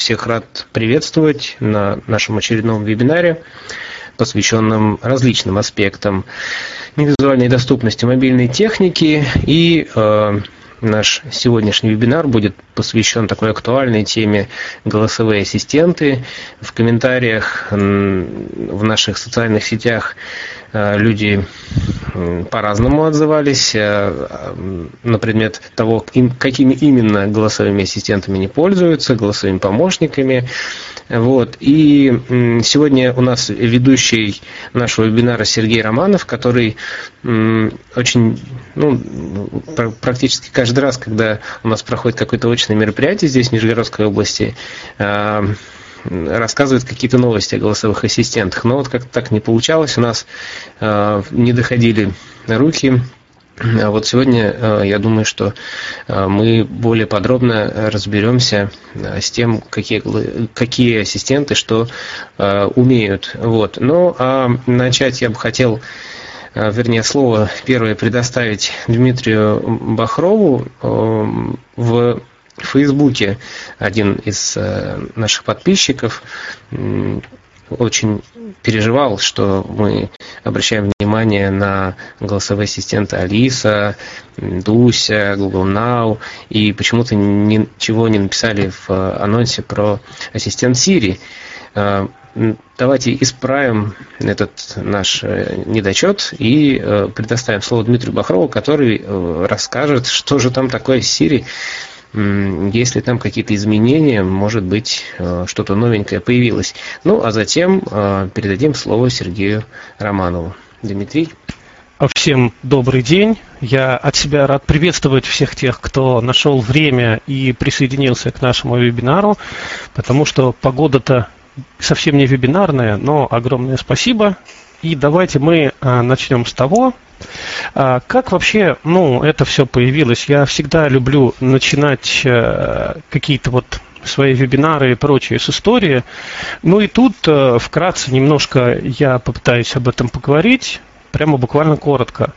всех рад приветствовать на нашем очередном вебинаре, посвященном различным аспектам невизуальной доступности мобильной техники. И э, наш сегодняшний вебинар будет посвящен такой актуальной теме голосовые ассистенты. В комментариях в наших социальных сетях Э, люди по-разному отзывались э, на предмет того, какими именно голосовыми ассистентами не пользуются, голосовыми помощниками. Вот. И сегодня у нас ведущий нашего вебинара Сергей Романов, который очень, ну, практически каждый раз, когда у нас проходит какое-то очное мероприятие здесь, в Нижегородской области, э, рассказывает какие-то новости о голосовых ассистентах. Но вот как-то так не получалось, у нас э, не доходили руки. А вот сегодня э, я думаю, что мы более подробно разберемся с тем, какие, какие ассистенты что умеют. Вот. Ну, а начать я бы хотел вернее, слово первое предоставить Дмитрию Бахрову в в Фейсбуке один из э, наших подписчиков очень переживал, что мы обращаем внимание на голосовые ассистенты Алиса, Дуся, Google Now, и почему-то ничего не написали в анонсе про ассистент Siri. Э, давайте исправим этот наш э, недочет и предоставим слово Дмитрию Бахрову, который расскажет, что же там такое Siri, если там какие-то изменения, может быть, э, что-то новенькое появилось. Ну, а затем э, передадим слово Сергею Романову. Дмитрий. Всем добрый день. Я от себя рад приветствовать всех тех, кто нашел время и присоединился к нашему вебинару, потому что погода-то совсем не вебинарная, но огромное спасибо. И давайте мы а, начнем с того, а, как вообще, ну, это все появилось. Я всегда люблю начинать а, какие-то вот свои вебинары и прочее с истории. Ну и тут а, вкратце немножко я попытаюсь об этом поговорить. Прямо буквально коротко.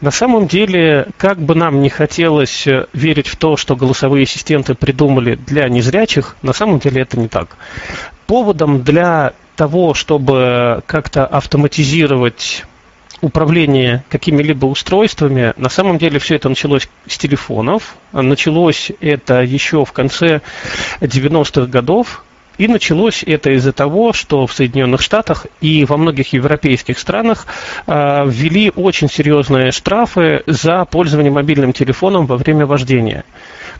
На самом деле, как бы нам не хотелось верить в то, что голосовые ассистенты придумали для незрячих, на самом деле это не так. Поводом для того, чтобы как-то автоматизировать управление какими-либо устройствами, на самом деле все это началось с телефонов. Началось это еще в конце 90-х годов, и началось это из-за того, что в Соединенных Штатах и во многих европейских странах э, ввели очень серьезные штрафы за пользование мобильным телефоном во время вождения.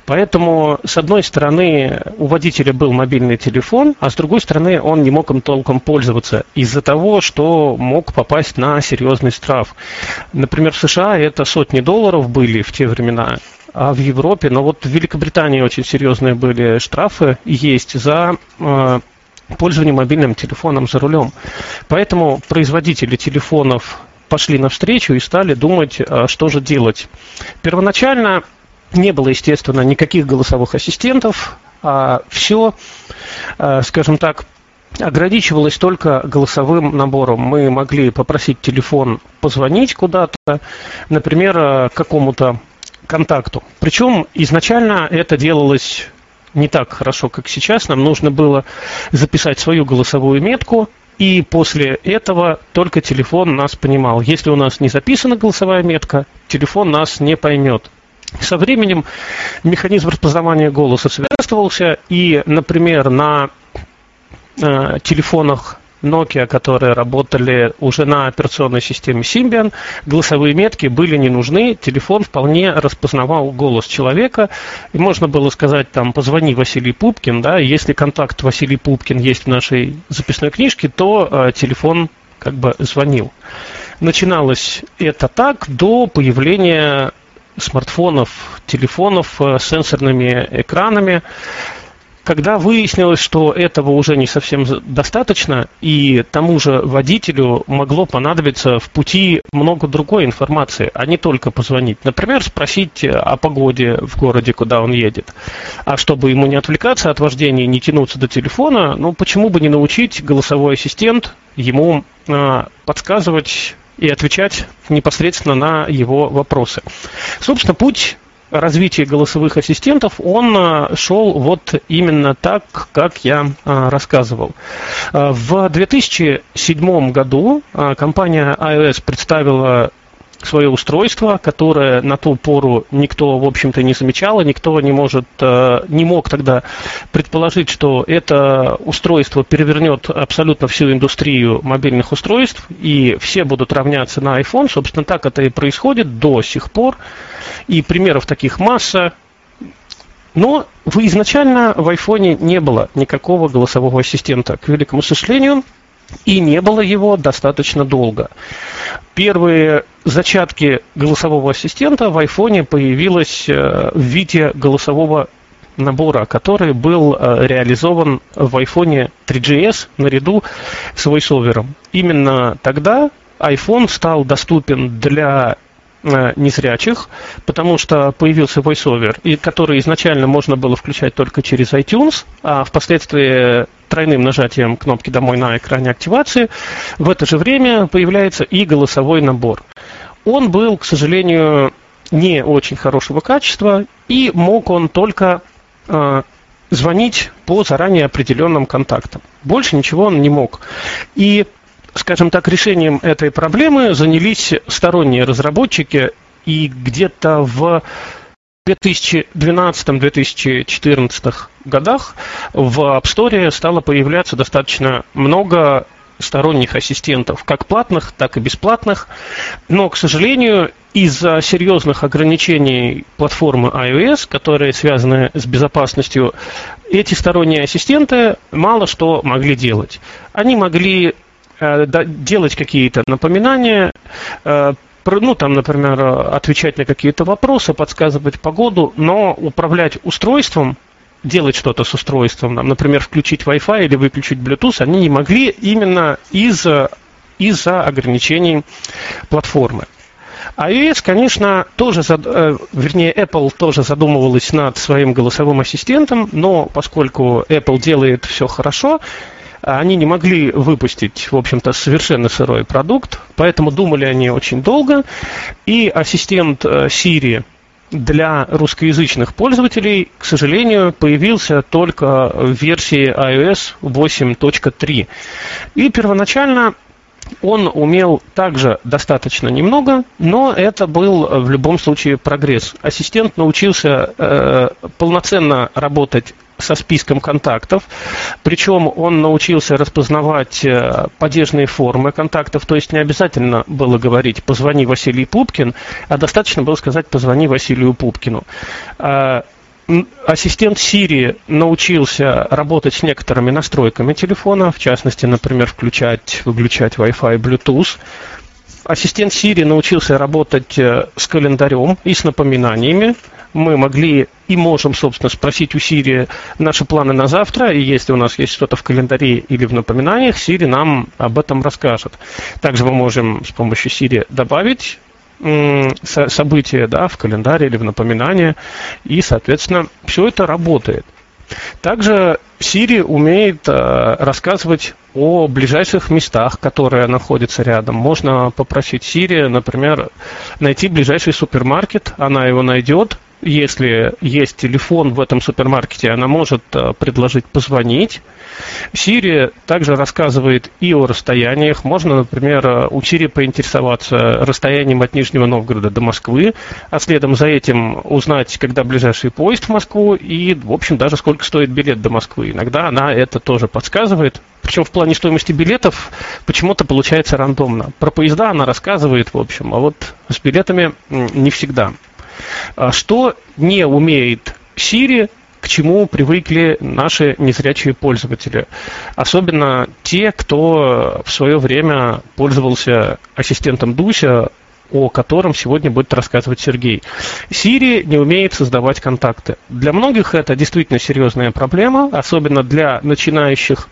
Поэтому, с одной стороны, у водителя был мобильный телефон, а с другой стороны, он не мог им толком пользоваться из-за того, что мог попасть на серьезный штраф. Например, в США это сотни долларов были в те времена, а в Европе, но вот в Великобритании очень серьезные были штрафы есть за э, пользование мобильным телефоном за рулем. Поэтому производители телефонов пошли навстречу и стали думать, а что же делать. Первоначально не было, естественно, никаких голосовых ассистентов, а все, э, скажем так, ограничивалось только голосовым набором. Мы могли попросить телефон позвонить куда-то, например, э, какому-то контакту. Причем изначально это делалось не так хорошо, как сейчас. Нам нужно было записать свою голосовую метку, и после этого только телефон нас понимал. Если у нас не записана голосовая метка, телефон нас не поймет. Со временем механизм распознавания голоса совершенствовался, и, например, на э, телефонах Nokia, которые работали уже на операционной системе Symbian, голосовые метки были не нужны, телефон вполне распознавал голос человека, и можно было сказать, там, позвони Василий Пупкин, да, если контакт Василий Пупкин есть в нашей записной книжке, то э, телефон как бы звонил. Начиналось это так до появления смартфонов, телефонов э, с сенсорными экранами. Когда выяснилось, что этого уже не совсем достаточно, и тому же водителю могло понадобиться в пути много другой информации, а не только позвонить. Например, спросить о погоде в городе, куда он едет. А чтобы ему не отвлекаться от вождения и не тянуться до телефона, ну почему бы не научить голосовой ассистент ему э, подсказывать и отвечать непосредственно на его вопросы. Собственно, путь развитие голосовых ассистентов, он шел вот именно так, как я рассказывал. В 2007 году компания iOS представила свое устройство, которое на ту пору никто, в общем-то, не замечал, и никто не, может, э, не мог тогда предположить, что это устройство перевернет абсолютно всю индустрию мобильных устройств, и все будут равняться на iPhone. Собственно, так это и происходит до сих пор. И примеров таких масса. Но изначально в iPhone не было никакого голосового ассистента. К великому сожалению, и не было его достаточно долго. Первые зачатки голосового ассистента в айфоне появилось э, в виде голосового набора, который был э, реализован в iPhone 3GS наряду с VoiceOver. Именно тогда iPhone стал доступен для незрячих, потому что появился VoiceOver, и который изначально можно было включать только через iTunes, а впоследствии тройным нажатием кнопки «Домой» на экране активации, в это же время появляется и голосовой набор. Он был, к сожалению, не очень хорошего качества, и мог он только э, звонить по заранее определенным контактам. Больше ничего он не мог. И скажем так, решением этой проблемы занялись сторонние разработчики, и где-то в 2012-2014 годах в App Store стало появляться достаточно много сторонних ассистентов, как платных, так и бесплатных. Но, к сожалению, из-за серьезных ограничений платформы iOS, которые связаны с безопасностью, эти сторонние ассистенты мало что могли делать. Они могли делать какие-то напоминания, э, ну, там, например, отвечать на какие-то вопросы, подсказывать погоду, но управлять устройством, делать что-то с устройством, например, включить Wi-Fi или выключить Bluetooth, они не могли именно из-за из ограничений платформы. iOS, конечно, тоже, э, вернее, Apple тоже задумывалась над своим голосовым ассистентом, но поскольку Apple делает все хорошо, они не могли выпустить, в общем-то, совершенно сырой продукт, поэтому думали они очень долго, и ассистент э, Siri для русскоязычных пользователей, к сожалению, появился только в версии iOS 8.3. И первоначально он умел также достаточно немного, но это был в любом случае прогресс. Ассистент научился э, полноценно работать со списком контактов. Причем он научился распознавать э, падежные формы контактов, то есть не обязательно было говорить «позвони Василий Пупкин», а достаточно было сказать «позвони Василию Пупкину». Ассистент Siri научился работать с некоторыми настройками телефона, в частности, например, включать, выключать Wi-Fi, Bluetooth. Ассистент Siri научился работать э, с календарем и с напоминаниями мы могли и можем, собственно, спросить у Siri наши планы на завтра, и если у нас есть что-то в календаре или в напоминаниях, Siri нам об этом расскажет. Также мы можем с помощью Siri добавить события да, в календаре или в напоминание, и, соответственно, все это работает. Также Siri умеет э, рассказывать о ближайших местах, которые находятся рядом. Можно попросить Siri, например, найти ближайший супермаркет, она его найдет, если есть телефон в этом супермаркете, она может э, предложить позвонить. Siri также рассказывает и о расстояниях. Можно, например, э, у Siri поинтересоваться расстоянием от Нижнего Новгорода до Москвы, а следом за этим узнать, когда ближайший поезд в Москву и, в общем, даже сколько стоит билет до Москвы. Иногда она это тоже подсказывает. Причем в плане стоимости билетов почему-то получается рандомно. Про поезда она рассказывает, в общем, а вот с билетами не всегда. А что не умеет Siri, к чему привыкли наши незрячие пользователи. Особенно те, кто в свое время пользовался ассистентом Дуся, о котором сегодня будет рассказывать Сергей. Siri не умеет создавать контакты. Для многих это действительно серьезная проблема, особенно для начинающих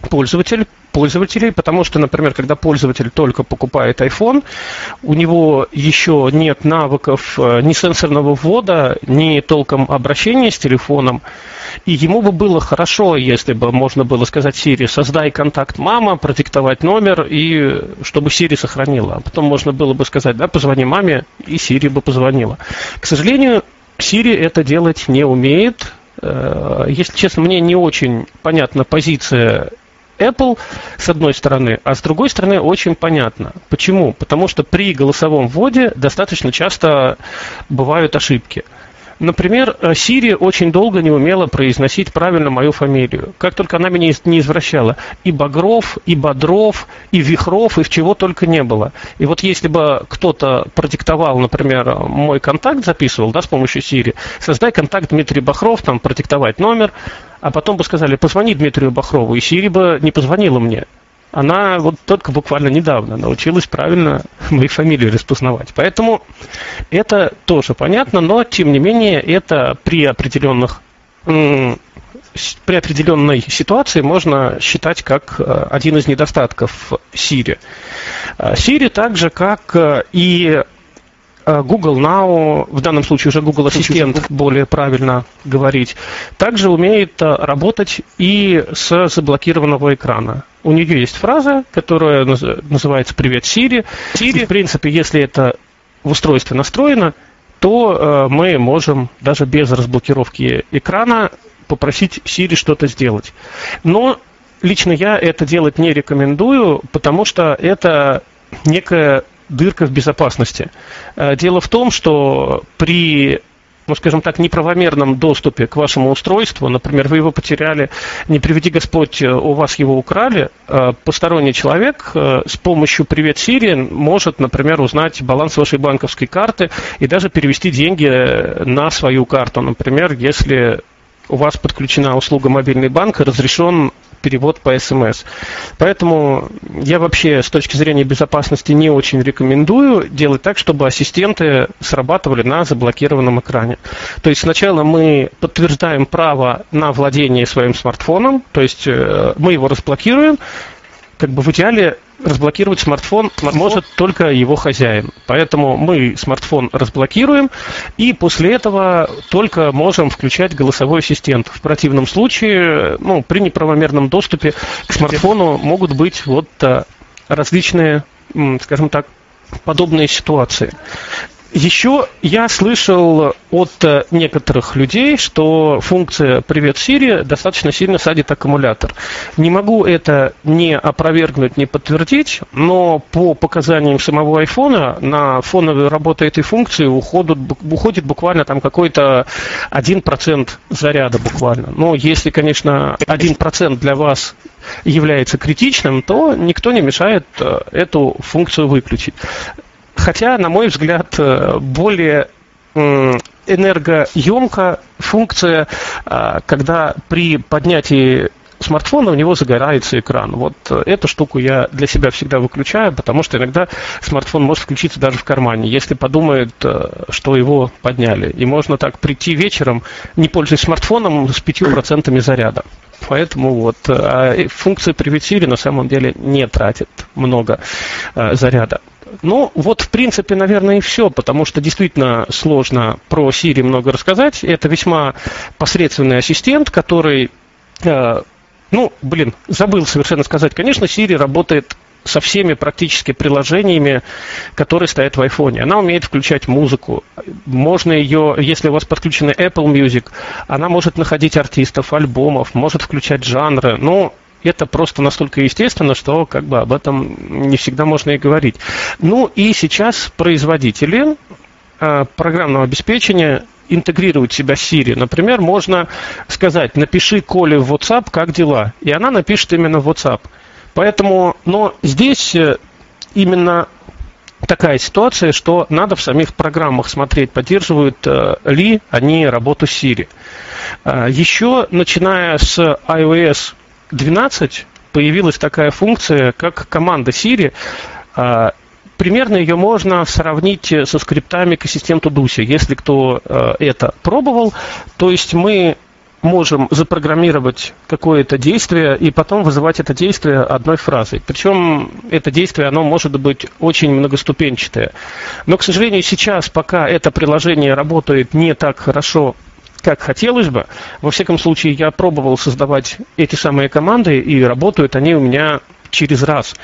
пользователь, пользователей, потому что, например, когда пользователь только покупает iPhone, у него еще нет навыков э, ни сенсорного ввода, ни толком обращения с телефоном, и ему бы было хорошо, если бы можно было сказать Siri, создай контакт мама, продиктовать номер, и чтобы Siri сохранила. А потом можно было бы сказать, да, позвони маме, и Siri бы позвонила. К сожалению, Siri это делать не умеет. Э, если честно, мне не очень понятна позиция Apple с одной стороны, а с другой стороны очень понятно. Почему? Потому что при голосовом вводе достаточно часто бывают ошибки – Например, э, Сири очень долго не умела произносить правильно мою фамилию. Как только она меня не извращала. И Багров, и Бодров, и Вихров, и чего только не было. И вот если бы кто-то продиктовал, например, мой контакт записывал да, с помощью Сири, создай контакт Дмитрий Бахров, там продиктовать номер, а потом бы сказали, позвони Дмитрию Бахрову, и Сири бы не позвонила мне она вот только буквально недавно научилась правильно мои фамилии распознавать. Поэтому это тоже понятно, но тем не менее это при определенных при определенной ситуации можно считать как э, один из недостатков Siri. Siri так же, как э, и Google Now, в данном случае уже Google Ассистент, более правильно говорить, также умеет работать и с заблокированного экрана у нее есть фраза, которая называется «Привет, Сири». Сири, в принципе, если это в устройстве настроено, то э, мы можем даже без разблокировки экрана попросить Siri что-то сделать. Но лично я это делать не рекомендую, потому что это некая дырка в безопасности. Э, дело в том, что при ну, скажем так, неправомерном доступе к вашему устройству, например, вы его потеряли, не приведи Господь, э, у вас его украли, э, посторонний человек с помощью «Привет, Сирии» может, например, узнать баланс вашей банковской карты и даже перевести деньги на свою карту. Например, если у вас подключена услуга мобильный банк, разрешен перевод по СМС. Поэтому я вообще с точки зрения безопасности не очень рекомендую делать так, чтобы ассистенты срабатывали на заблокированном экране. То есть сначала мы подтверждаем право на владение своим смартфоном, то есть э, мы его разблокируем, как бы в идеале разблокировать смартфон, может только его хозяин. Поэтому мы смартфон разблокируем, и после этого только можем включать голосовой ассистент. В противном случае, ну, при неправомерном доступе к смартфону могут быть вот э, различные, скажем так, подобные ситуации. Еще я слышал от э, некоторых людей, что функция «Привет, Сири» достаточно сильно садит аккумулятор. Не могу это не опровергнуть, не подтвердить, но по показаниям самого айфона на фоновую работу этой функции уходит, уходит буквально там какой-то 1% заряда буквально. Но если, конечно, 1% для вас является критичным, то никто не мешает э, эту функцию выключить. Хотя, на мой взгляд, э, более энергоемка функция, а, когда при поднятии смартфона у него загорается экран. Вот э, эту штуку я для себя всегда выключаю, потому что иногда смартфон может включиться даже в кармане, если подумает, э, что его подняли. И можно так прийти вечером, не пользуясь смартфоном, с 5% заряда. Поэтому вот а функция «Привет Siri» на самом деле не тратит много заряда. Ну, вот, в принципе, наверное, и все, потому что действительно сложно про Siri много рассказать. Это весьма посредственный ассистент, который, э, ну, блин, забыл совершенно сказать. Конечно, Siri работает со всеми практически приложениями, которые стоят в айфоне. Она умеет включать музыку. Можно ее, если у вас подключена Apple Music, она может находить артистов, альбомов, может включать жанры. Ну, это просто настолько естественно, что как бы об этом не всегда можно и говорить. Ну и сейчас производители э, программного обеспечения интегрируют себя с Siri. Например, можно сказать, напиши Коле в WhatsApp, как дела? И она напишет именно в WhatsApp. Поэтому, но здесь э, именно такая ситуация, что надо в самих программах смотреть, поддерживают э, ли они работу Siri. Еще начиная с iOS 12 появилась такая функция, как команда Siri. А, примерно ее можно сравнить со скриптами к ассистенту Дуси, если кто а, это пробовал. То есть мы можем запрограммировать какое-то действие и потом вызывать это действие одной фразой. Причем это действие, оно может быть очень многоступенчатое. Но, к сожалению, сейчас, пока это приложение работает не так хорошо, как хотелось бы. Во всяком случае, я пробовал создавать эти самые команды, и работают они у меня через раз.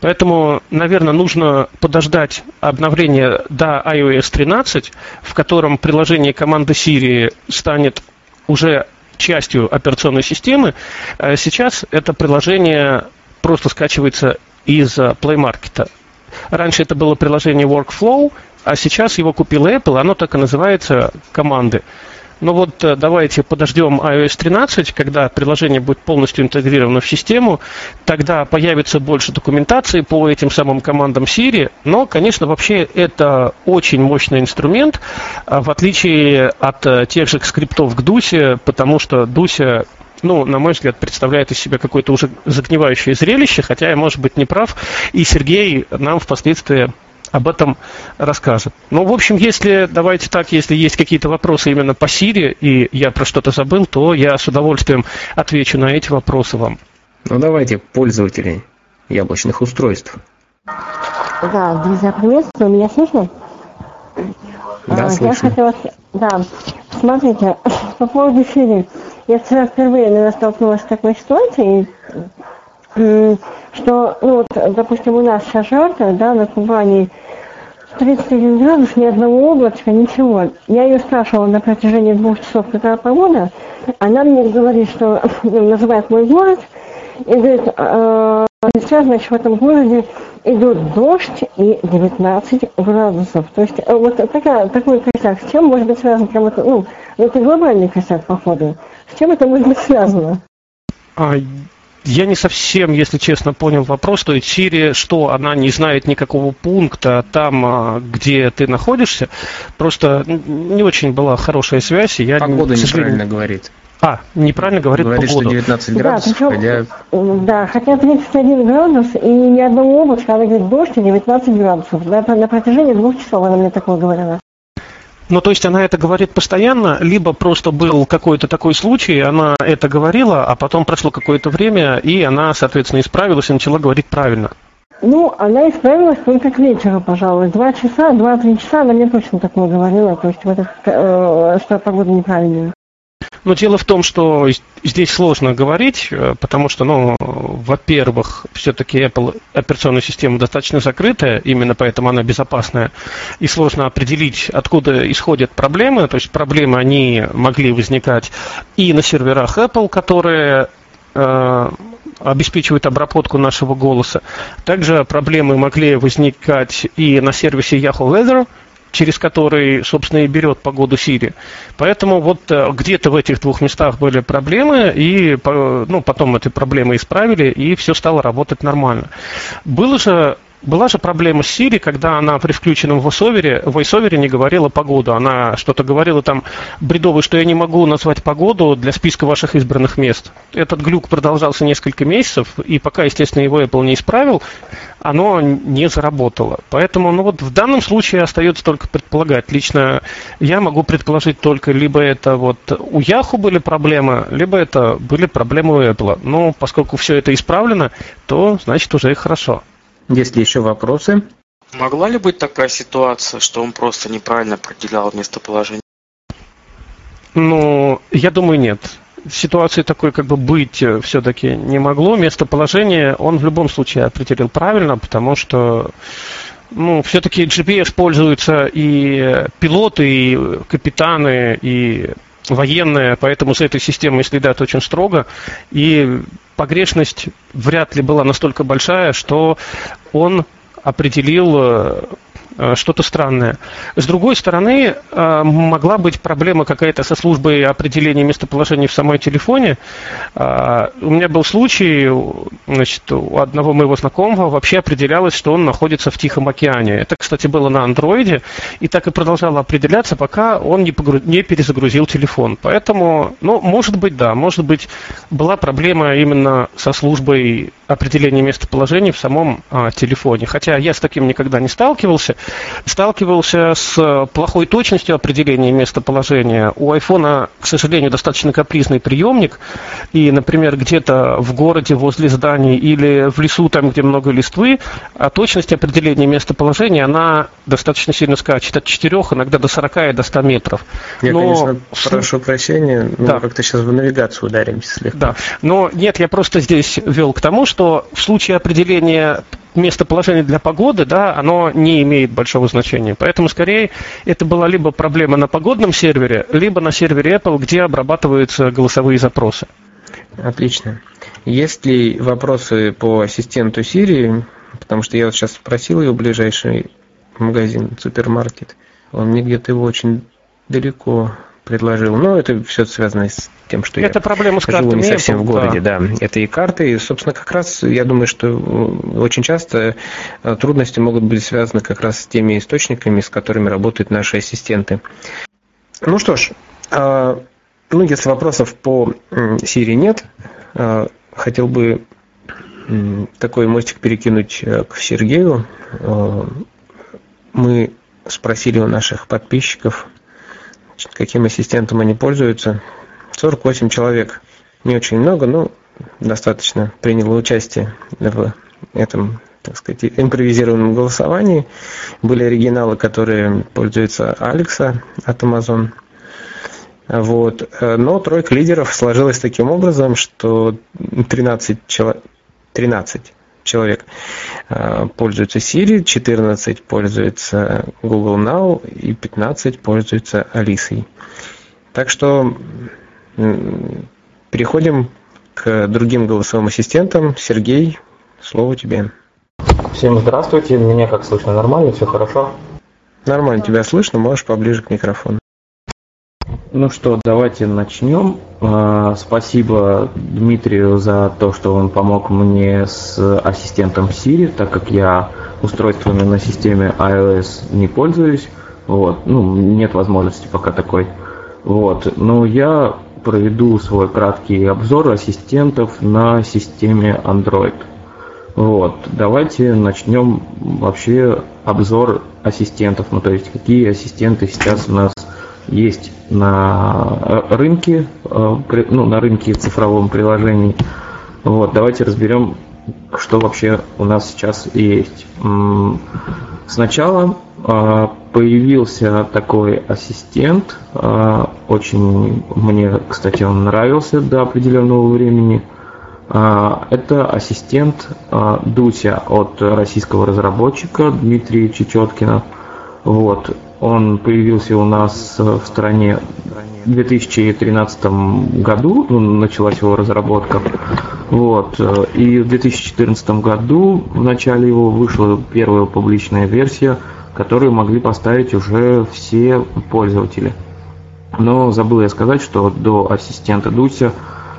Поэтому, наверное, нужно подождать обновления до iOS 13, в котором приложение команды Siri станет уже частью операционной системы. Э, сейчас это приложение просто скачивается из Play Market. Раньше это было приложение Workflow, а сейчас его купил Apple, оно так и называется команды. Ну вот э, давайте подождем iOS 13, когда приложение будет полностью интегрировано в систему, тогда появится больше документации по этим самым командам Siri, но, конечно, вообще это очень мощный инструмент, а в отличие от э, тех же скриптов к Дусе, потому что Дуся ну, на мой взгляд, представляет из себя какое-то уже загнивающее зрелище, хотя я, может быть, не прав, и Сергей нам впоследствии об этом расскажет. Ну, в общем, если, давайте так, если есть какие-то вопросы именно по Сирии, и я про что-то забыл, то я с удовольствием отвечу на эти вопросы вам. Ну, давайте, пользователи яблочных устройств. Да, друзья, приветствую, меня слышно? Да, а, слышно. Я хотела, да, смотрите, по поводу Сирии. Я вчера впервые, наверное, столкнулась с такой ситуацией, что, ну вот, допустим, у нас сейчас жарко, да, на Кубани 31 градус, ни одного облачка, ничего. Я ее спрашивала на протяжении двух часов, какая погода. Она мне говорит, что ну, называет мой город, и говорит, э, сейчас, значит, в этом городе идут дождь и 19 градусов. То есть э, вот такая, такой косяк. С чем может быть связан? Прям это, ну, это глобальный косяк, походу. С чем это может быть связано? А, я не совсем, если честно, понял вопрос. То есть Сирия, что она не знает никакого пункта там, а, где ты находишься. Просто не очень была хорошая связь. И я, Погода неправильно говорит. А, неправильно говорит, говорит погоду. что 19 градусов, да, хотя... Да, хотя 31 градус и ни одного облачка, она говорит дождь и 19 градусов. Да, на протяжении двух часов она мне такое говорила. Ну, то есть она это говорит постоянно, либо просто был какой-то такой случай, она это говорила, а потом прошло какое-то время, и она, соответственно, исправилась и начала говорить правильно. Ну, она исправилась только к вечеру, пожалуй. Два часа, два-три часа она мне точно такое говорила, то есть вот э, что погода неправильная. Но дело в том, что здесь сложно говорить, э, потому что, ну, во-первых, все-таки Apple операционная система достаточно закрытая, именно поэтому она безопасная, и сложно определить, откуда исходят проблемы. То есть проблемы, они могли возникать и на серверах Apple, которые э, обеспечивают обработку нашего голоса. Также проблемы могли возникать и на сервисе Yahoo Weather, через который, собственно, и берет погоду Сирии. Поэтому вот э, где-то в этих двух местах были проблемы, и ну, потом эти проблемы исправили, и все стало работать нормально. Было же была же проблема с Siri, когда она при включенном voiceover, voiceover не говорила погоду. Она что-то говорила там бредовый, что я не могу назвать погоду для списка ваших избранных мест. Этот глюк продолжался несколько месяцев, и пока, естественно, его Apple не исправил, оно не заработало. Поэтому, ну вот в данном случае остается только предполагать. Лично я могу предположить только либо это вот у Yahoo были проблемы, либо это были проблемы у Apple. Но поскольку все это исправлено, то значит уже и хорошо. Есть ли еще вопросы? Могла ли быть такая ситуация, что он просто неправильно определял местоположение? Ну, я думаю, нет. Ситуации такой как бы быть э, все-таки не могло. Местоположение он в любом случае определил правильно, потому что ну, все-таки GPS пользуются и пилоты, и капитаны, и военные, поэтому с этой системой следят очень строго. И погрешность вряд ли была настолько большая, что он определил э, что-то странное. С другой стороны, э, могла быть проблема какая-то со службой определения местоположения в самой телефоне. Э, у меня был случай, значит, у одного моего знакомого вообще определялось, что он находится в Тихом океане. Это, кстати, было на андроиде, и так и продолжало определяться, пока он не, погру... не перезагрузил телефон. Поэтому, ну, может быть, да, может быть, была проблема именно со службой определения местоположения в самом а, телефоне. Хотя я с таким никогда не сталкивался. Сталкивался с плохой точностью определения местоположения. У айфона, к сожалению, достаточно капризный приемник, и, например, где-то в городе возле зданий или в лесу, там, где много листвы, а точность определения местоположения, она достаточно сильно скачет от 4, иногда до 40 и до 100 метров. Я, Но... конечно, прошу прощения, но да. как-то сейчас в навигацию ударимся слегка. Да, но нет, я просто здесь вел к тому, что в случае определения местоположения для погоды, да, оно не имеет большого значения. Поэтому, скорее, это была либо проблема на погодном сервере, либо на сервере Apple, где обрабатываются голосовые запросы. Отлично. Есть ли вопросы по ассистенту Siri? Потому что я вот сейчас спросил ее в ближайший магазин, супермаркет. Он мне где-то его очень далеко предложил. Но это все связано с тем, что это я проблема с живу не совсем Apple, в городе. Да. да. Это и карты. И, собственно, как раз я думаю, что э, очень часто э, трудности могут быть связаны как раз с теми источниками, с которыми работают наши ассистенты. Ну что ж, а, ну, если вопросов по Сирии нет, хотел бы такой мостик перекинуть э, к Сергею. Мы спросили у наших подписчиков, каким ассистентом они пользуются. 48 человек. Не очень много, но достаточно приняло участие в этом так сказать, импровизированном голосовании. Были оригиналы, которые пользуются Алекса от Amazon – вот. Но тройка лидеров сложилась таким образом, что 13, чело... 13 человек э, пользуются Siri, 14 пользуются Google Now и 15 пользуются Алисой. Так что переходим к другим голосовым ассистентам. Сергей, слово тебе. Всем здравствуйте, меня как слышно нормально, все хорошо? Нормально тебя слышно, можешь поближе к микрофону. Ну что, давайте начнем. А, спасибо Дмитрию за то, что он помог мне с ассистентом Siri, так как я устройствами на системе iOS не пользуюсь. Вот. Ну, нет возможности пока такой. Вот. Но я проведу свой краткий обзор ассистентов на системе Android. Вот. Давайте начнем вообще обзор ассистентов. Ну, то есть, какие ассистенты сейчас у нас есть на э, рынке, э, ну, на рынке цифровом приложений. Вот, давайте разберем, что вообще у нас сейчас есть. Сначала э, появился такой ассистент, очень мне, кстати, он нравился до определенного времени. Это ассистент Дуся от российского разработчика Дмитрия Чечеткина. Вот. Он появился у нас в стране в 2013 году, ну, началась его разработка. Вот. И в 2014 году, в начале его, вышла первая публичная версия, которую могли поставить уже все пользователи. Но забыл я сказать, что до ассистента Дуся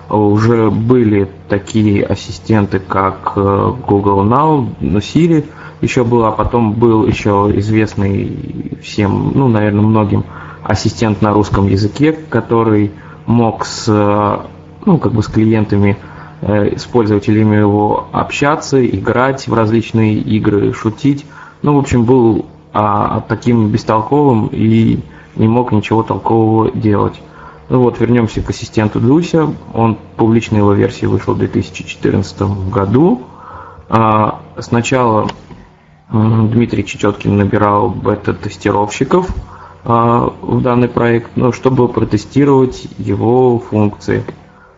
уже были такие ассистенты, как э, Google Now, Siri – еще был, а потом был еще известный всем, ну, наверное, многим ассистент на русском языке, который мог с, ну, как бы с клиентами, э, с пользователями его общаться, играть в различные игры, шутить. Ну, в общем, был а, таким бестолковым и не мог ничего толкового делать. Ну вот, вернемся к ассистенту Дуся. Он, публичная его версия вышла в 2014 году. А, сначала Дмитрий Чечеткин набирал бета-тестировщиков а, в данный проект, ну, чтобы протестировать его функции.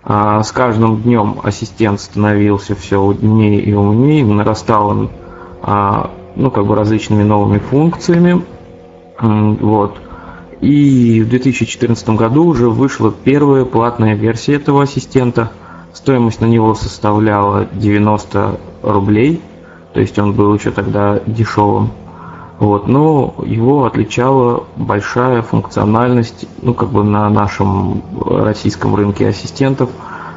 А, с каждым днем ассистент становился все умнее и умнее, нарастал он а, ну, как бы различными новыми функциями. Вот. И в 2014 году уже вышла первая платная версия этого ассистента. Стоимость на него составляла 90 рублей – то есть он был еще тогда дешевым. Вот, но его отличала большая функциональность, ну, как бы на нашем российском рынке ассистентов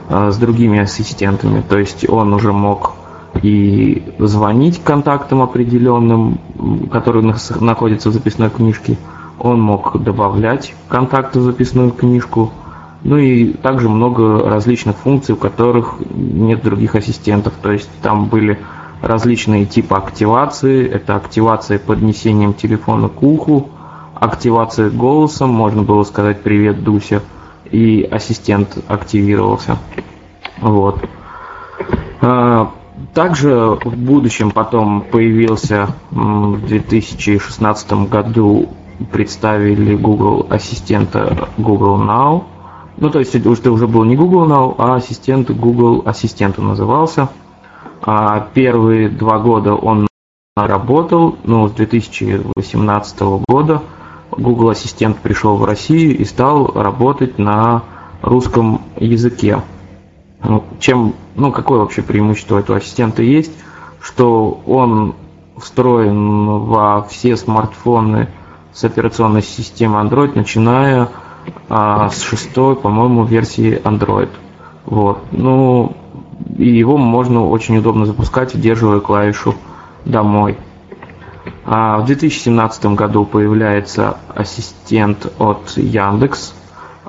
э, с другими ассистентами. То есть он уже мог и звонить контактам определенным, которые находятся в записной книжке, он мог добавлять контакты в записную книжку, ну и также много различных функций, у которых нет других ассистентов. То есть там были различные типы активации. Это активация поднесением телефона к уху, активация голосом, можно было сказать «Привет, Дуся», и ассистент активировался. Вот. А, также в будущем потом появился в 2016 году представили Google ассистента Google Now. Ну, то есть это уже был не Google Now, а ассистент Google Ассистентом назывался. А первые два года он работал, но с 2018 года Google Ассистент пришел в Россию и стал работать на русском языке. Ну, чем, ну, какое вообще преимущество этого ассистента есть, что он встроен во все смартфоны с операционной системой Android, начиная а, с шестой, по-моему, версии Android. Вот. Ну, и его можно очень удобно запускать, удерживая клавишу «Домой». А в 2017 году появляется ассистент от Яндекс,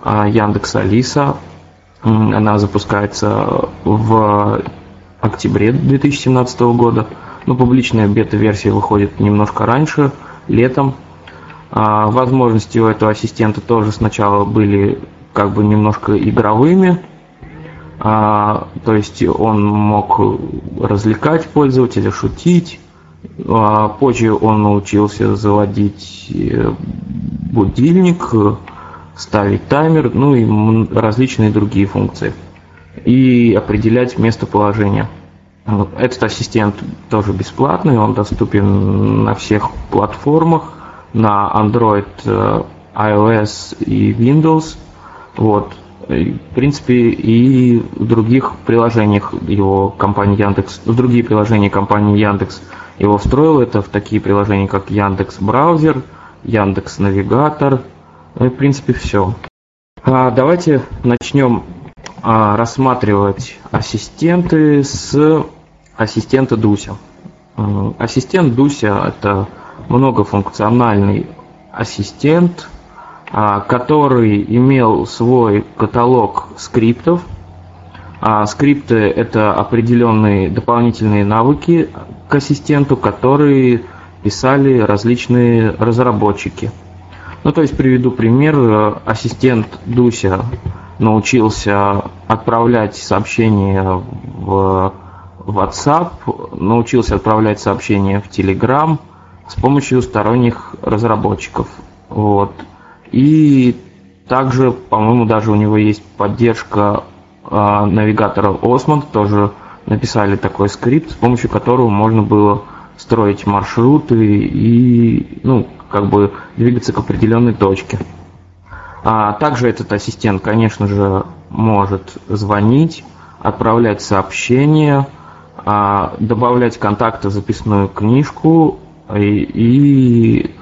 а, Яндекс Алиса. Она запускается в октябре 2017 года. Но публичная бета-версия выходит немножко раньше, летом. А, возможности у этого ассистента тоже сначала были как бы немножко игровыми. А, то есть он мог развлекать пользователя, шутить. Позже он научился заводить э, будильник, ставить таймер, ну и различные другие функции. И определять местоположение. Этот ассистент тоже бесплатный, он доступен на всех платформах, на Android, э, iOS и Windows. Вот. В принципе, и в других приложениях его компании Яндекс, в другие приложения компании Яндекс его встроил. Это в такие приложения, как Яндекс Браузер, Яндекс Навигатор, ну и в принципе все. А давайте начнем а, рассматривать ассистенты с ассистента Дуся. Ассистент Дуся это многофункциональный ассистент, который имел свой каталог скриптов. А скрипты это определенные дополнительные навыки к ассистенту, которые писали различные разработчики – ну, то есть приведу пример. Ассистент Дуся научился отправлять сообщения в WhatsApp, научился отправлять сообщения в Telegram с помощью сторонних разработчиков. Вот. И также, по-моему, даже у него есть поддержка э, навигатора Osmond, тоже написали такой скрипт, с помощью которого можно было строить маршруты и ну, как бы двигаться к определенной точке. А также этот ассистент, конечно же, может звонить, отправлять сообщения, а, добавлять контакты в записную книжку и, и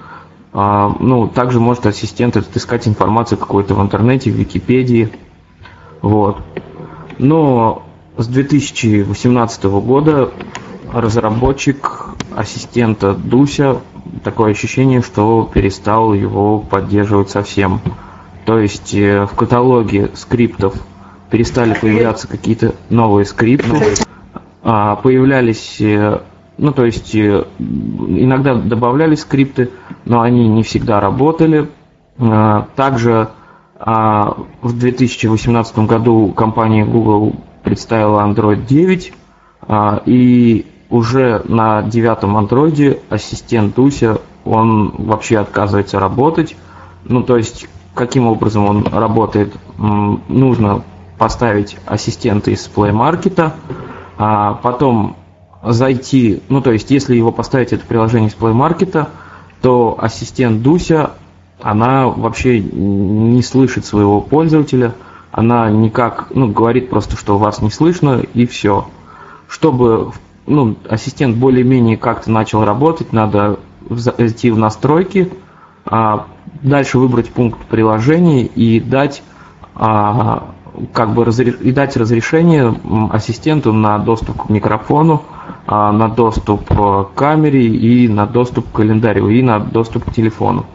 ну, также может ассистент отыскать информацию какую-то в интернете, в Википедии. Вот. Но с 2018 года разработчик ассистента Дуся такое ощущение, что перестал его поддерживать совсем. То есть э, в каталоге скриптов перестали появляться какие-то новые скрипты, а появлялись, э, ну то есть э, иногда добавлялись скрипты, но они не всегда работали. А, также а, в 2018 году компания Google представила Android 9, и уже на девятом андроиде ассистент Дуся, он вообще отказывается работать. Ну, то есть, каким образом он работает? Нужно поставить ассистента из Play Market, а потом зайти, ну, то есть, если его поставить это приложение из Play Market, то ассистент Дуся, она вообще не слышит своего пользователя, она никак, ну, говорит просто, что вас не слышно, и все. Чтобы ну, ассистент более-менее как-то начал работать, надо зайти в настройки, а дальше выбрать пункт приложения и дать а, как бы разре- и дать разрешение ассистенту на доступ к микрофону, на доступ к камере и на доступ к календарю и на доступ к телефону.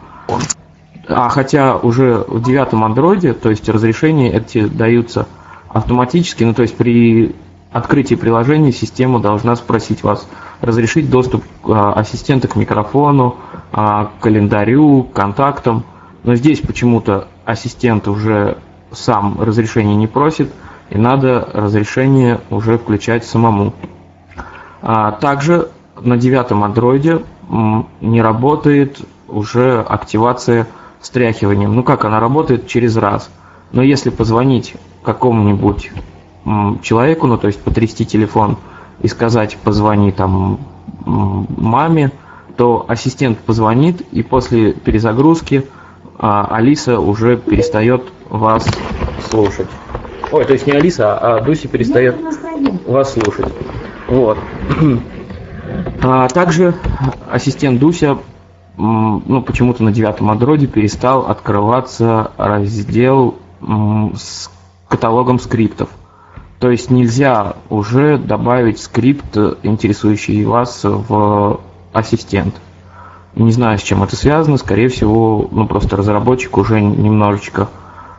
А хотя уже в девятом андроиде, то есть разрешения эти даются автоматически, ну то есть при открытии приложения система должна спросить вас разрешить доступ а, ассистента к микрофону, а, к календарю, к контактам. Но здесь почему-то ассистент уже сам разрешение не просит, и надо разрешение уже включать самому. А также на девятом андроиде не работает уже активация стряхиванием. Ну как она работает через раз. Но если позвонить какому-нибудь человеку, ну то есть потрясти телефон и сказать позвони там маме, то ассистент позвонит и после перезагрузки а, Алиса уже перестает вас слушать. Ой, то есть не Алиса, а Дуси перестает вас слушать. Вот. А также ассистент Дуся ну, почему-то на девятом андроиде перестал открываться раздел с каталогом скриптов. То есть нельзя уже добавить скрипт, интересующий вас в ассистент. Не знаю, с чем это связано. Скорее всего, ну просто разработчик уже немножечко,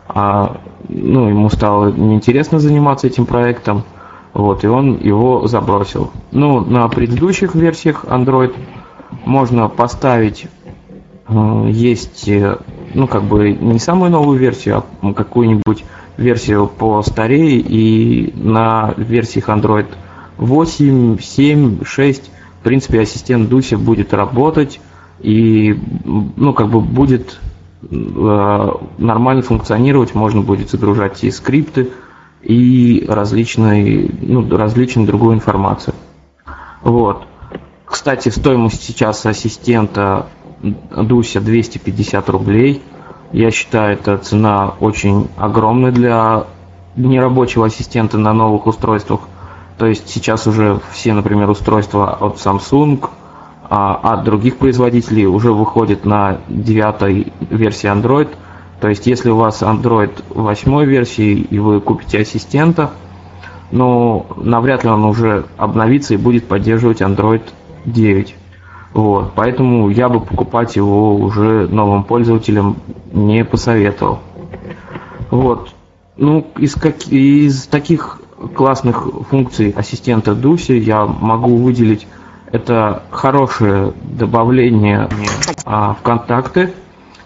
а, ну ему стало неинтересно заниматься этим проектом, вот и он его забросил. Ну на предыдущих версиях Android можно поставить, э, есть, э, ну, как бы не самую новую версию, а какую-нибудь версию по старее, и на версиях Android 8, 7, 6, в принципе, ассистент Дуся будет работать, и, ну, как бы будет э, нормально функционировать, можно будет загружать и скрипты, и различные, ну, различную другую информацию. Вот. Кстати, стоимость сейчас ассистента Дуся 250 рублей. Я считаю, это цена очень огромная для нерабочего ассистента на новых устройствах. То есть сейчас уже все, например, устройства от Samsung, а от других производителей уже выходят на девятой версии Android. То есть если у вас Android 8 версии и вы купите ассистента, но навряд ли он уже обновится и будет поддерживать Android 9. Вот, поэтому я бы покупать его уже новым пользователям не посоветовал. Вот. Ну, из, как, из таких классных функций ассистента Дуси я могу выделить это хорошее добавление а, в контакты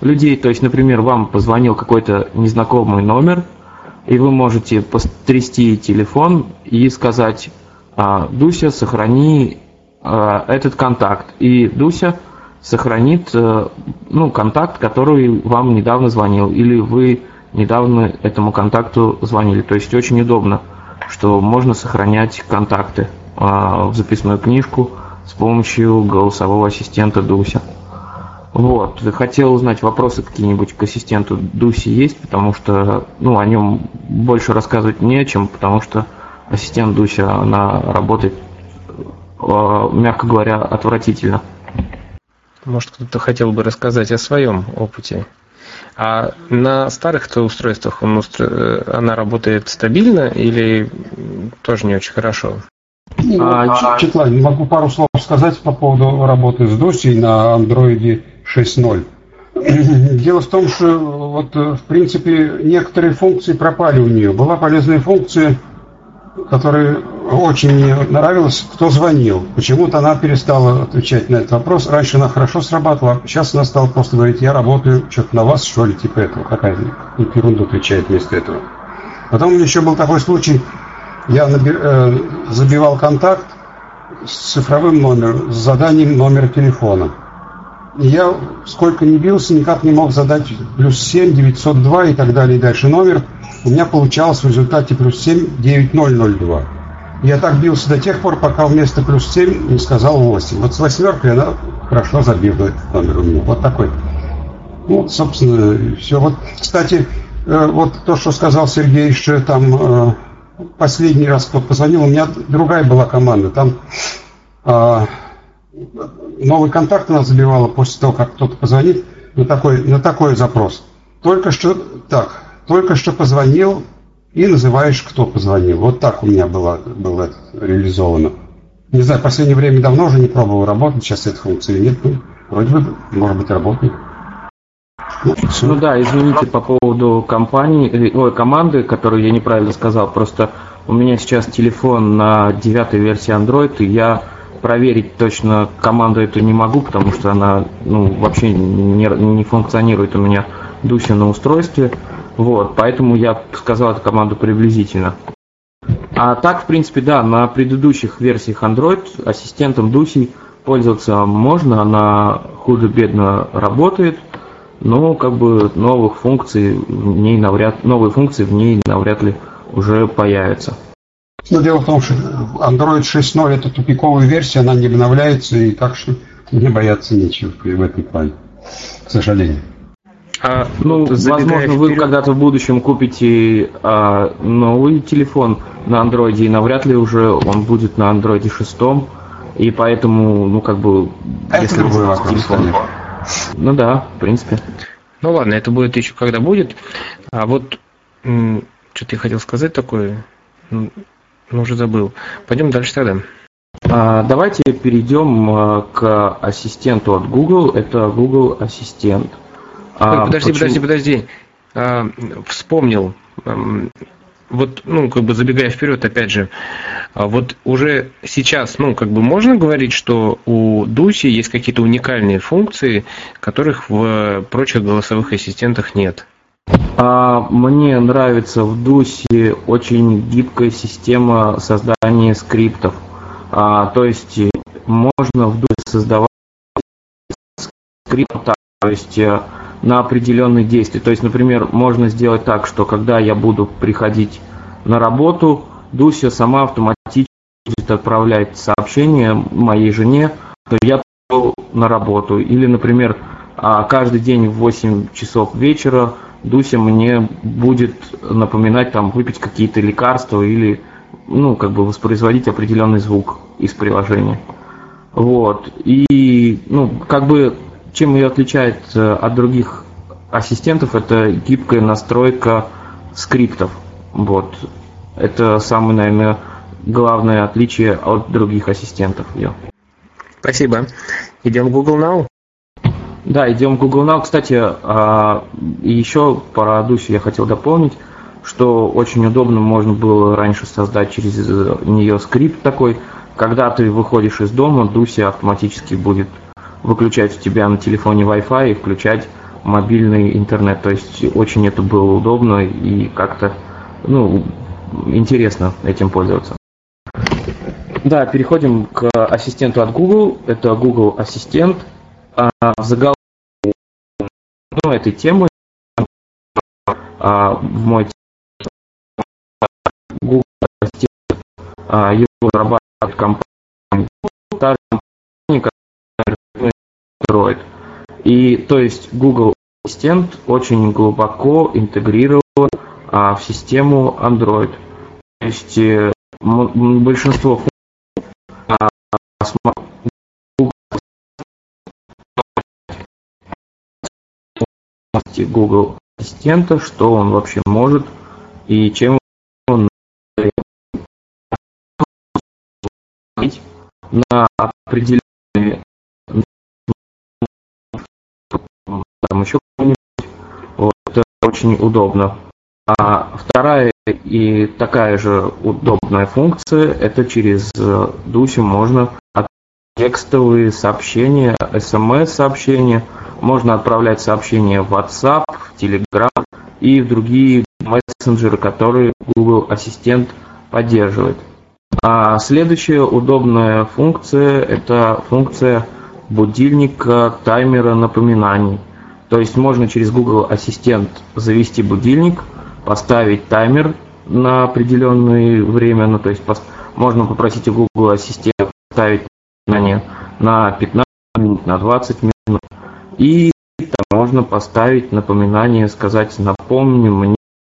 людей. То есть, например, вам позвонил какой-то незнакомый номер, и вы можете потрясти телефон и сказать, а, Дуся, сохрани Э, этот контакт. И Дуся сохранит э, ну, контакт, который вам недавно звонил, или вы недавно этому контакту звонили. То есть очень удобно, что можно сохранять контакты э, в записную книжку с помощью голосового ассистента Дуся. Вот, хотел узнать, вопросы какие-нибудь к ассистенту Дуси есть, потому что, ну, о нем больше рассказывать не о чем, потому что ассистент Дуся, она работает Э, мягко говоря, отвратительно. Может, кто-то хотел бы рассказать о своем опыте. А на старых-то устройствах он устро... Э, она работает стабильно или тоже не очень хорошо? А, Четлайн, могу пару слов сказать по поводу работы с DOS на Android 6.0. Дело в том, что вот, в принципе некоторые функции пропали у нее. Была полезная функция который очень мне нравилось, кто звонил. Почему-то она перестала отвечать на этот вопрос. Раньше она хорошо срабатывала, сейчас она стала просто говорить, я работаю что-то на вас, что ли, типа этого. Какая ерунду отвечает вместо этого. Потом у меня еще был такой случай, я э, забивал контакт с цифровым номером, с заданием номера телефона. Я сколько не бился, никак не мог задать плюс 7, 902 и так далее, и дальше номер – у меня получалось в результате плюс 7 9002. Я так бился до тех пор, пока вместо плюс 7 не сказал 8. Вот с восьмеркой она забила этот номер у меня. Вот такой. Ну, собственно, все. Вот, кстати, э, вот то, что сказал Сергей, что там э, последний раз кто позвонил, у меня другая была команда. Там а, новый контакт она забивала после того, как кто-то позвонит на такой, на такой запрос. Только что так, только что позвонил и называешь, кто позвонил. Вот так у меня было, было реализовано. Не знаю, в последнее время давно уже не пробовал работать, сейчас эта функция нет. Ну, вроде бы, может быть, работает. Ну да, извините по поводу компании, э, ой, команды, которую я неправильно сказал. Просто у меня сейчас телефон на девятой версии Android, и я проверить точно команду эту не могу, потому что она ну, вообще не, не функционирует у меня Дуся на устройстве. Вот, поэтому я сказал эту команду приблизительно. А так, в принципе, да, на предыдущих версиях Android ассистентом Дуси пользоваться можно, она худо-бедно работает, но как бы новых функций в ней навряд, новые функции в ней навряд ли уже появятся. Но дело в том, что Android 6.0 это тупиковая версия, она не обновляется, и так что не бояться нечего в этом плане, к сожалению. А, ну, возможно, вперед... вы когда-то в будущем купите а, новый телефон на андроиде, и навряд ли уже он будет на андроиде 6, и поэтому, ну, как бы, это если вопрос, телефон... Конечно. Ну да, в принципе. Ну ладно, это будет еще когда будет. А вот что-то я хотел сказать такое, ну, уже забыл. Пойдем дальше тогда. А, давайте перейдем а, к ассистенту от Google. Это Google Ассистент. А, подожди, почему... подожди, подожди. А, вспомнил. Вот, ну, как бы забегая вперед, опять же, вот уже сейчас, ну, как бы можно говорить, что у Дуси есть какие-то уникальные функции, которых в прочих голосовых ассистентах нет? А, мне нравится в Дусе очень гибкая система создания скриптов. А, то есть можно в Дусе создавать скрипт, то есть э, на определенные действия. То есть, например, можно сделать так, что когда я буду приходить на работу, Дуся сама автоматически будет отправлять сообщение моей жене, что я пошел на работу. Или, например, а, каждый день в 8 часов вечера Дуся мне будет напоминать там выпить какие-то лекарства или ну, как бы воспроизводить определенный звук из приложения. Вот. И, ну, как бы чем ее отличает э, от других ассистентов, это гибкая настройка скриптов. Вот. Это самое, наверное, главное отличие от других ассистентов ее. Спасибо. Идем в Google Now? Да, идем в Google Now. Кстати, а, еще про Дуси я хотел дополнить, что очень удобно можно было раньше создать через нее скрипт такой. Когда ты выходишь из дома, Дуся автоматически будет выключать у тебя на телефоне Wi-Fi и включать мобильный интернет. То есть очень это было удобно и как-то ну, интересно этим пользоваться. Да, переходим к ассистенту от Google. Это Google Ассистент. А, в заголовке ну, этой темы а, в мой Google а, его разрабатывает компания, та же Android. И то есть Google Ассистент очень глубоко интегрирован а, в систему Android. То есть э, большинство а, Google ассистента, что он вообще может и чем он на определенные там еще вот, очень удобно. А вторая и такая же удобная функция, это через Дусю можно текстовые сообщения, смс-сообщения, можно отправлять сообщения в WhatsApp, в Telegram и в другие мессенджеры, которые Google Ассистент поддерживает. А следующая удобная функция – это функция будильника таймера напоминаний. То есть можно через Google Ассистент завести будильник, поставить таймер на определенное время, ну то есть можно попросить у Google Ассистента поставить на 15 минут, на 20 минут. И там можно поставить напоминание, сказать, напомни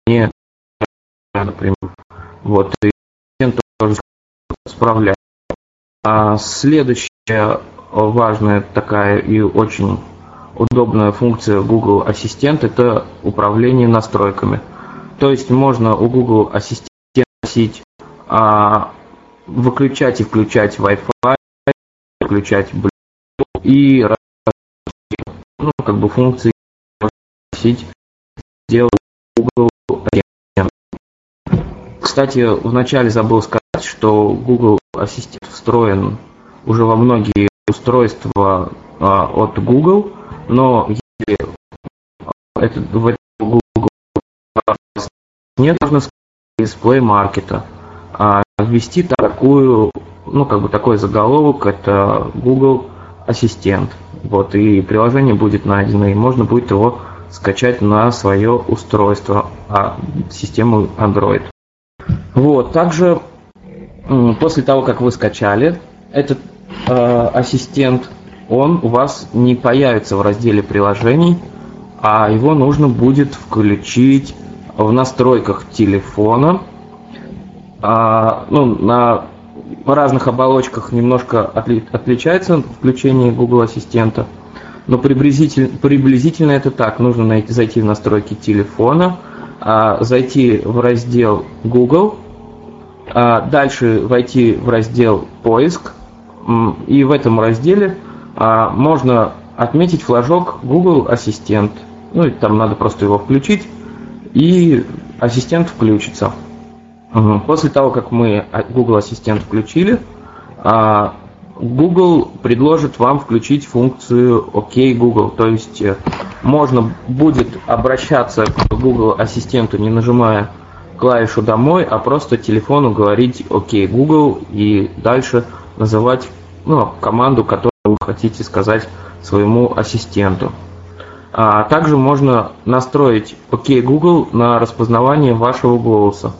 мне, например. Вот, и тоже справляет. А следующая важная такая и очень удобная функция Google Ассистент – это управление настройками. То есть можно у Google Ассистента просить а, выключать и включать Wi-Fi, выключать Bluetooth и ну, как бы функции попросить сделать Google Assistant. Кстати, вначале забыл сказать, что Google Assistant встроен уже во многие устройства а, от Google, но если это, в этом Google нет, нужно дисплей маркета. А ввести такую, ну, как бы такой заголовок, это Google Ассистент. Вот, и приложение будет найдено, и можно будет его скачать на свое устройство, а, систему Android. Вот, также после того, как вы скачали этот э, ассистент, он у вас не появится в разделе приложений, а его нужно будет включить в настройках телефона. А, ну, на разных оболочках немножко отли, отличается включение Google Ассистента, но приблизительно, приблизительно это так. Нужно найти, зайти в настройки телефона, а, зайти в раздел Google, а, дальше войти в раздел «Поиск», и в этом разделе а, можно отметить флажок Google Ассистент. Ну, и там надо просто его включить, и ассистент включится. После того, как мы Google Ассистент включили, а, Google предложит вам включить функцию OK Google. То есть э, можно будет обращаться к Google Ассистенту, не нажимая клавишу «Домой», а просто телефону говорить «Окей, Google» и дальше называть ну, команду, которую вы хотите сказать своему ассистенту. А также можно настроить «Окей, Google» на распознавание вашего голоса.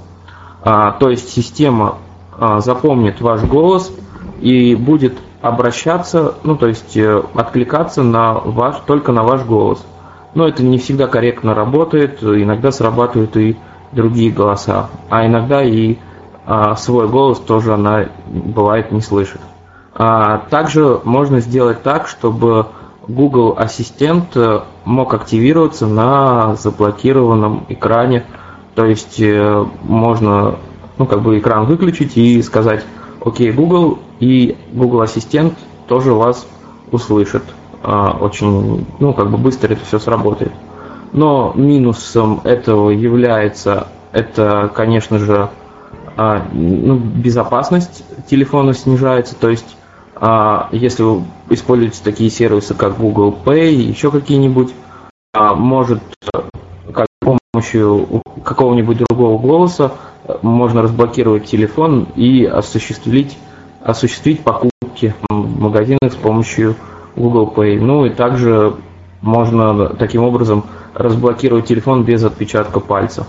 А, то есть система а, запомнит ваш голос и будет обращаться, ну то есть э, откликаться на ваш, только на ваш голос. Но это не всегда корректно работает, иногда срабатывает и другие голоса, а иногда и а, свой голос тоже она бывает не слышит. Также можно сделать так, чтобы Google Ассистент э, мог активироваться на заблокированном экране. То есть э, можно ну, как бы экран выключить и сказать «Окей, Google», и Google Ассистент тоже вас услышит. А, очень, ну, как бы быстро это все сработает. Но минусом этого является, это, конечно же, а, ну, безопасность телефона снижается. То есть, а, если вы используете такие сервисы, как Google Pay, еще какие-нибудь, может помощью какого-нибудь другого голоса можно разблокировать телефон и осуществить, осуществить покупки в магазинах с помощью Google Pay. Ну и также можно таким образом разблокировать телефон без отпечатка пальца.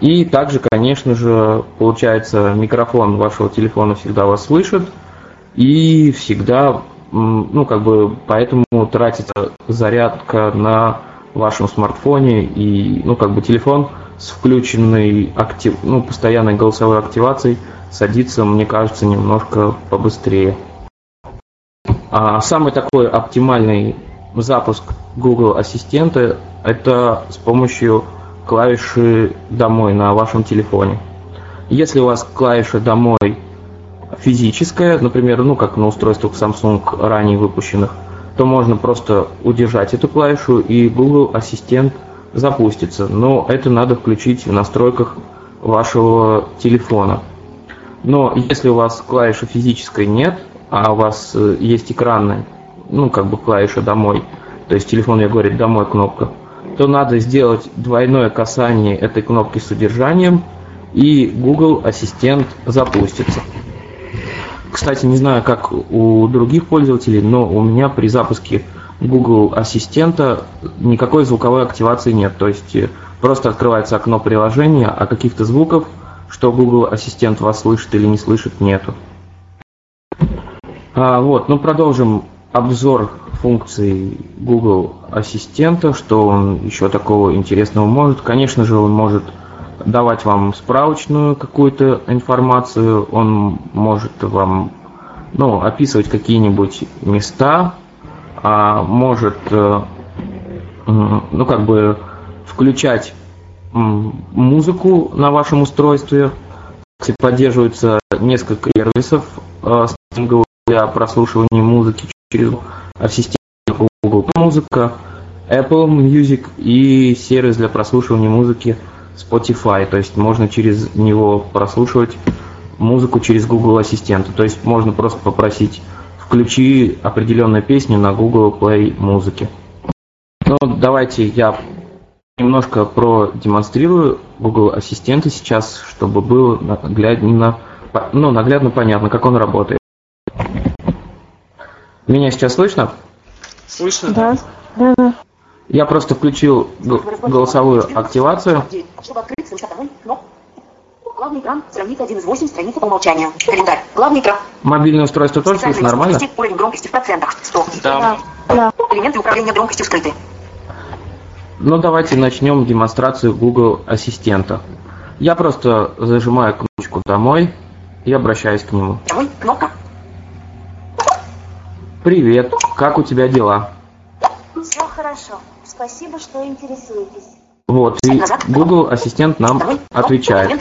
И также, конечно же, получается, микрофон вашего телефона всегда вас слышит, и всегда, ну, как бы, поэтому тратится зарядка на вашем смартфоне, и, ну, как бы, телефон с включенной актив, ну, постоянной голосовой активацией садится, мне кажется, немножко побыстрее. А самый такой оптимальный запуск Google Ассистента – это с помощью клавиши «Домой» на вашем телефоне. Если у вас клавиша «Домой» физическая, например, ну как на устройствах Samsung ранее выпущенных, то можно просто удержать эту клавишу и Google Ассистент запустится. Но это надо включить в настройках вашего телефона. Но если у вас клавиши физической нет, а у вас э, есть экранная ну, как бы клавиша «домой», то есть телефон мне говорит «домой» кнопка, то надо сделать двойное касание этой кнопки с удержанием, и Google Ассистент запустится. Кстати, не знаю, как у других пользователей, но у меня при запуске Google Ассистента никакой звуковой активации нет. То есть э, просто открывается окно приложения, а каких-то звуков, что Google Ассистент вас слышит или не слышит, нету. А, вот, ну продолжим обзор функций Google Ассистента, что он еще такого интересного может. Конечно же, он может давать вам справочную какую-то информацию, он может вам ну, описывать какие-нибудь места, а может э, ну, как бы включать музыку на вашем устройстве. Поддерживается несколько сервисов э, для прослушивания музыки через ассистент Google. Музыка Apple Music и сервис для прослушивания музыки Spotify. То есть можно через него прослушивать музыку через Google Ассистента. То есть можно просто попросить включи определенную песню на Google Play музыки. Ну, давайте я немножко продемонстрирую Google Ассистента сейчас, чтобы было наглядно, ну, наглядно понятно, как он работает. Меня сейчас слышно? Слышно? Да, да, да. Я просто включил голосовую активацию. Чтобы открыть. Главный экран, страница 1 из 8, страница по умолчанию. Календарь. Главный экран. Мобильное устройство тоже слышно нормально? Уровень громкости в процентах. 100. Да. Да. Элементы управления громкостью скрыты. Ну, давайте начнем демонстрацию Google Ассистента. Я просто зажимаю кнопочку «Домой» и обращаюсь к нему. Домой. Кнопка. Привет, как у тебя дела? Все хорошо. Спасибо, что интересуетесь. Вот, и Google Ассистент нам отвечает.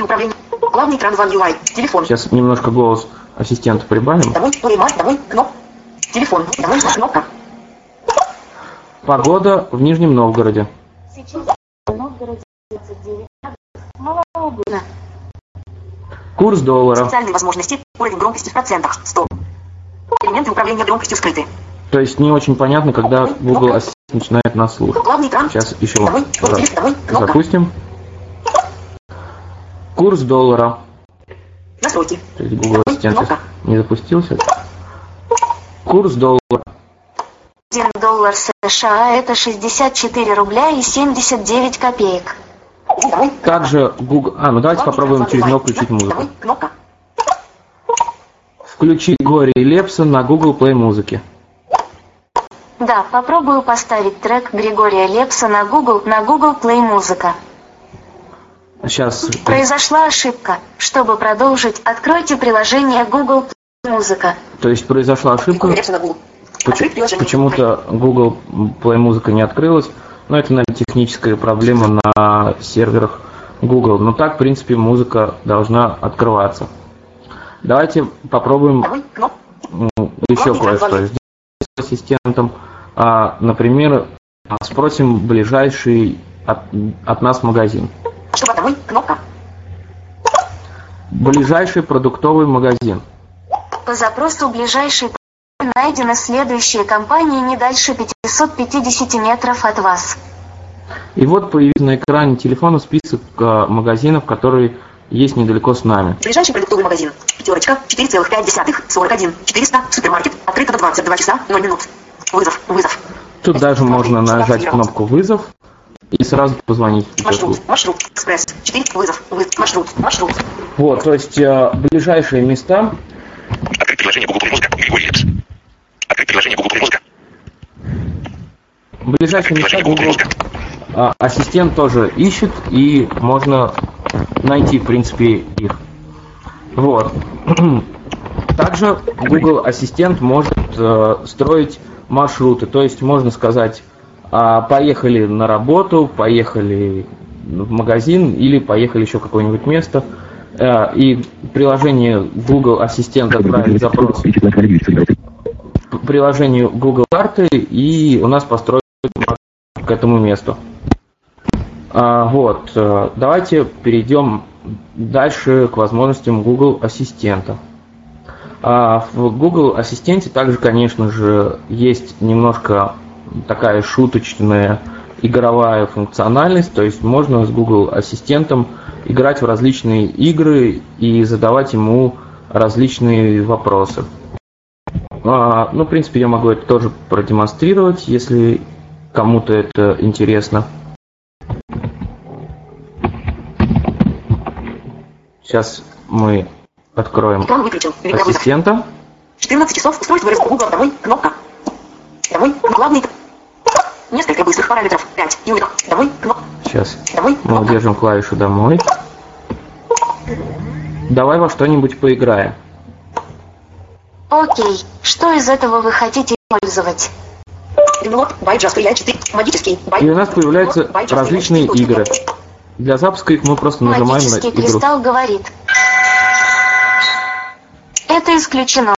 Главный экран One UI. Телефон. Сейчас немножко голос ассистента прибавим. Телефон. Кнопка. Погода в Нижнем Новгороде. Сейчас в Новгороде 39 градусов. Малооблачно. Курс доллара. Специальные возможности. Уровень громкости в процентах. 100. Элементы управления громкостью скрыты. То есть не очень понятно, когда Google Ассистент начинает нас слушать. Сейчас еще раз запустим. Курс доллара. Настройки. То есть Google Ассистент сейчас не запустился. Курс доллара. 1 доллар США это 64 рубля и 79 копеек. Также Google... А, ну давайте попробуем через него включить музыку. Включи Гори Лепса на Google Play музыки. Да, попробую поставить трек Григория Лепса на Google на Google Play Музыка. Сейчас Произошла ошибка. Чтобы продолжить, откройте приложение Google Play Музыка. То есть произошла ошибка. Почему-то Google Play музыка не открылась. Но это, наверное, техническая проблема на серверах Google. Но так, в принципе, музыка должна открываться. Давайте попробуем еще кое-что сделать с ассистентом. А, например, спросим ближайший от, от нас магазин. Чтобы домой. Кнопка. Ближайший продуктовый магазин. По запросу ближайшей найдены следующие компании не дальше 550 метров от вас. И вот появился на экране телефона список а, магазинов, которые есть недалеко с нами. Ближайший продуктовый магазин. Пятерочка. 4,5. 41. 400. Супермаркет. Открыто до 22 часа 0 минут. Вызов. Вызов. Тут даже можно нажать кнопку «Вызов» и сразу позвонить. Маршрут. Маршрут. Экспресс. 4. Вызов. Вызов. Маршрут. Маршрут. Вот, то есть а, ближайшие места. Открыть приложение Google Play Музыка. Григорий Лепс. Открыть приложение Google Play Музыка. Ближайшие места Google Google а, ассистент тоже ищет и можно найти, в принципе, их. Вот. Также Google Ассистент может э, строить маршруты, то есть можно сказать, а, поехали на работу, поехали в магазин или поехали еще в какое-нибудь место. Э, и приложение Google Ассистент отправит запрос приложению Google карты и у нас маршрут к этому месту. А, вот, э, давайте перейдем дальше к возможностям Google Ассистента. А, в Google Ассистенте также, конечно же, есть немножко такая шуточная игровая функциональность, то есть можно с Google Ассистентом играть в различные игры и задавать ему различные вопросы. А, ну, в принципе, я могу это тоже продемонстрировать, если кому-то это интересно. Сейчас мы откроем ассистента. 14 часов. Устройство Google. Домой. Кнопка. Домой. Главный. Несколько быстрых параметров. 5. Юнит. Домой. Кнопка. Сейчас Домой. мы удержим клавишу домой. Давай во что-нибудь поиграем. Окей, что из этого вы хотите использовать? Ремонт. Бай Just AI 4. Магический. Бай. И у нас появляются различные 4. игры. Для запуска их мы просто нажимаем на игру. кристалл говорит. Это исключено.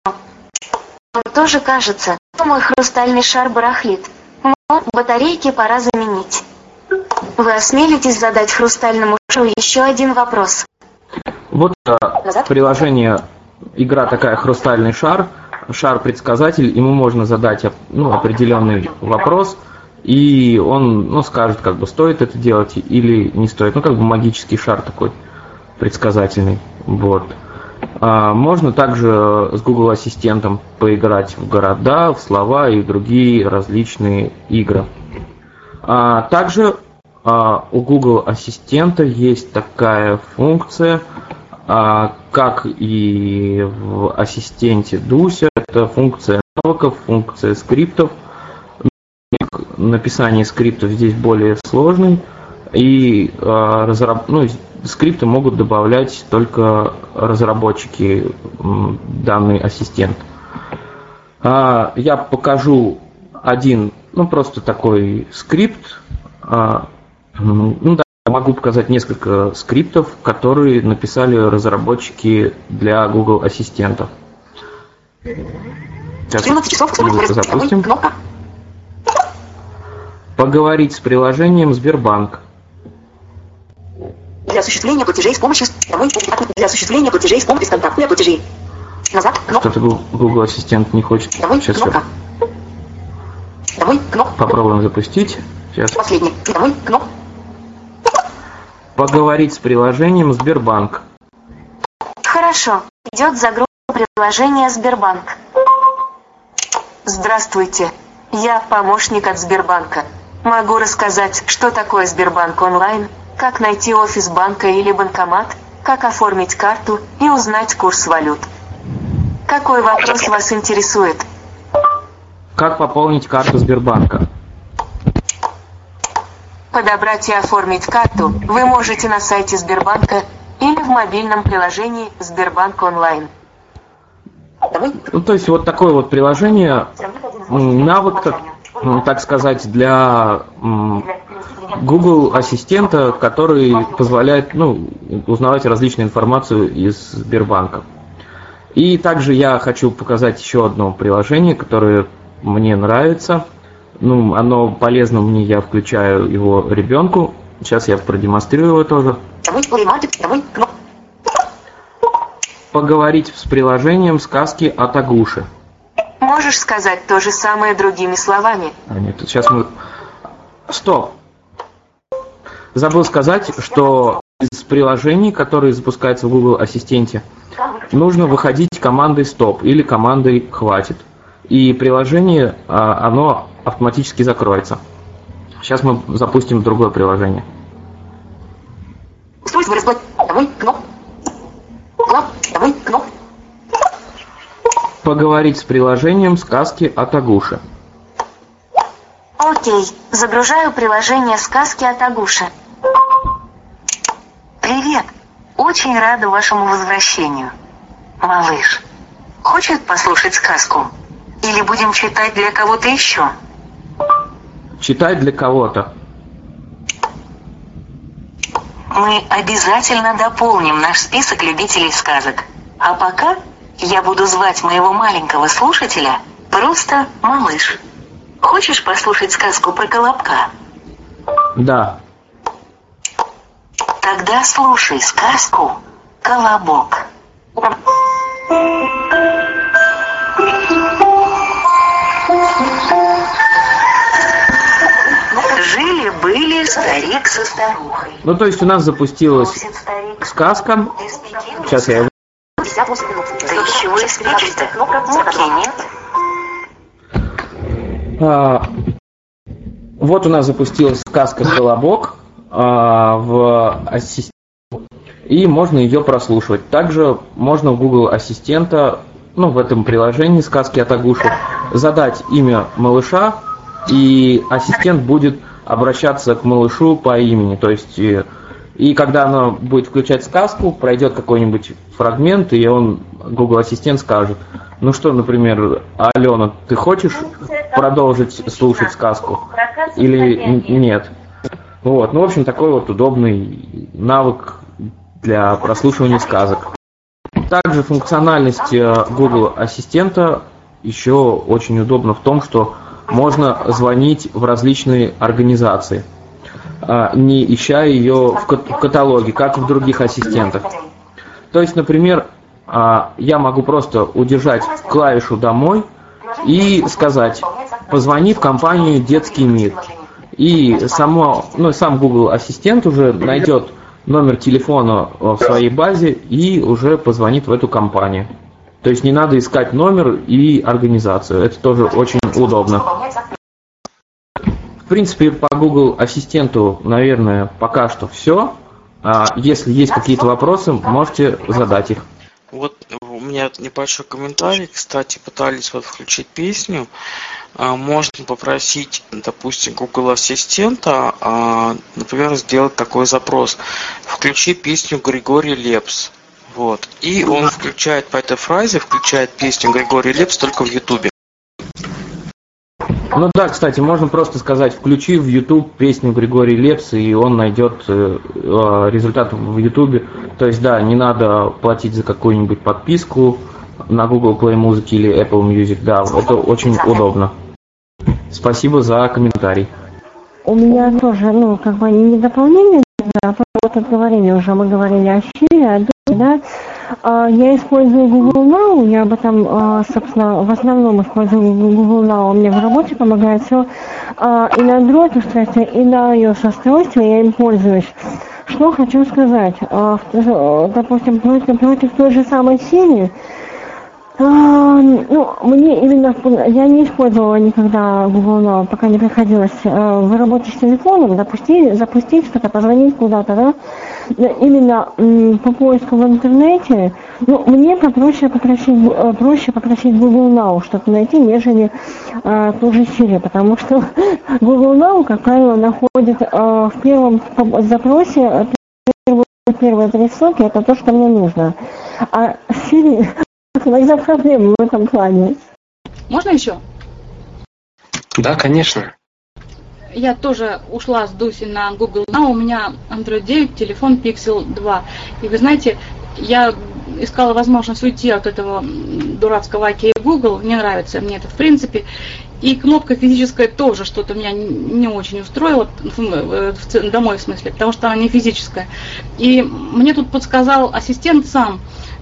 Вам тоже кажется, что мой хрустальный шар барахлит. Вот, батарейки пора заменить. Вы осмелитесь задать хрустальному шоу еще один вопрос? Вот э, приложение, игра такая «Хрустальный шар», шар-предсказатель, ему можно задать ну, определенный вопрос, и он ну, скажет, как бы стоит это делать или не стоит. Ну, как бы магический шар такой предсказательный. Вот. А, можно также с Google Ассистентом поиграть в города, в слова и другие различные игры. А, также а, у Google Ассистента есть такая функция, как и в ассистенте Дуся, это функция навыков, функция скриптов. Написание скриптов здесь более сложный, и разраб... ну, скрипты могут добавлять только разработчики данный ассистент. А, я покажу один, ну просто такой скрипт. А, ну да, могу показать несколько скриптов, которые написали разработчики для Google Ассистентов. Сейчас 13 часов запустим. Поговорить с приложением Сбербанк. Для осуществления платежей с помощью для осуществления платежей с помощью контактных платежей. Назад. Кнопка. Что-то Google Ассистент не хочет. Домой. Сейчас кнопка. Домой. Кнопка. Попробуем запустить. Сейчас. Последний. Домой. Кнопка. Поговорить с приложением Сбербанк. Хорошо. Идет загрузка приложения Сбербанк. Здравствуйте. Я помощник от Сбербанка. Могу рассказать, что такое Сбербанк онлайн, как найти офис банка или банкомат, как оформить карту и узнать курс валют. Какой вопрос вас интересует? Как пополнить карту Сбербанка? Подобрать и оформить карту вы можете на сайте Сбербанка или в мобильном приложении Сбербанк онлайн. Ну, то есть вот такое вот приложение, навык, так, так сказать, для Google ассистента, который позволяет ну, узнавать различную информацию из Сбербанка. И также я хочу показать еще одно приложение, которое мне нравится. Ну, оно полезно мне, я включаю его ребенку. Сейчас я продемонстрирую его тоже. Поговорить с приложением сказки от Агуши. Можешь сказать то же самое другими словами? А нет, сейчас мы... Стоп! Забыл сказать, что из приложений, которые запускаются в Google Ассистенте, нужно выходить командой стоп или командой хватит. И приложение, а, оно автоматически закроется. Сейчас мы запустим другое приложение. Поговорить с приложением сказки от Агуши. Окей, загружаю приложение сказки от Агуши. Привет! Очень рада вашему возвращению. Малыш, хочет послушать сказку? Или будем читать для кого-то еще? Читать для кого-то. Мы обязательно дополним наш список любителей сказок. А пока я буду звать моего маленького слушателя просто малыш. Хочешь послушать сказку про Колобка? Да. Тогда слушай сказку «Колобок». Жили-были старик со старухой. Ну, то есть у нас запустилась сказка. Сейчас я его... А, вот у нас запустилась сказка «Колобок». А, в ассистент, и можно ее прослушивать. Также можно в Google Ассистента, ну, в этом приложении сказки от Агуши, задать имя малыша, и ассистент будет обращаться к малышу по имени. То есть, и, и когда она будет включать сказку, пройдет какой-нибудь фрагмент, и он, Google Ассистент скажет, ну что, например, Алена, ты хочешь продолжить слушать сказку? Или нет? Вот, ну, в общем, такой вот удобный навык для прослушивания сказок. Также функциональность э, Google Ассистента еще очень удобна в том, что можно звонить в различные организации, а, не ища ее в каталоге, как в других ассистентах. То есть, например, я могу просто удержать клавишу «Домой» и сказать «Позвони в компанию «Детский мир». И само, ну, сам Google Ассистент уже найдет номер телефона в своей базе и уже позвонит в эту компанию. То есть не надо искать номер и организацию. Это тоже очень удобно. В принципе, по Google Ассистенту, наверное, пока что все. А если есть какие-то вопросы, можете задать их. Вот у меня небольшой комментарий. Кстати, пытались вот включить песню. А, можно попросить, допустим, Google Ассистента, а, например, сделать такой запрос. Включи песню Григорий Лепс. Вот. И он включает по этой фразе, включает песню Григорий Лепс только в Ютубе. Ну да, кстати, можно просто сказать, включи в YouTube песню Григорий Лепс, и он найдет э, э, результат в YouTube. То есть, да, не надо платить за какую-нибудь подписку на Google Play Music или Apple Music. Да, это очень удобно. Спасибо за комментарий. У меня тоже, ну, как бы не дополнение, а вот отговорение уже мы говорили о Сири, о Думе, да. А, я использую Google Now, я об этом, а, собственно, в основном использую Google Now, мне в работе помогает все. А, и на Android устройстве, и на iOS устройстве я им пользуюсь. Что хочу сказать, допустим, против, против той же самой Сири, а, ну, мне именно, я не использовала никогда Google Now, пока не приходилось э, в работе с телефоном, запустить, запустить что-то, позвонить куда-то, да. Именно по поиску в интернете, ну, мне попроще попросить, э, проще попросить Google Now что-то найти, нежели э, ту же Siri, потому что Google Now, как правило, находит э, в первом запросе первые, первые три ссылки, это то, что мне нужно. А Siri Иногда проблемы в этом плане. Можно еще? Да, конечно. Я тоже ушла с Дуси на Google Now, у меня Android 9, телефон Pixel 2. И вы знаете, я искала возможность уйти от этого дурацкого окей Google, не нравится мне это в принципе. И кнопка физическая тоже что-то меня не очень устроила, домой в смысле, потому что она не физическая. И мне тут подсказал ассистент сам,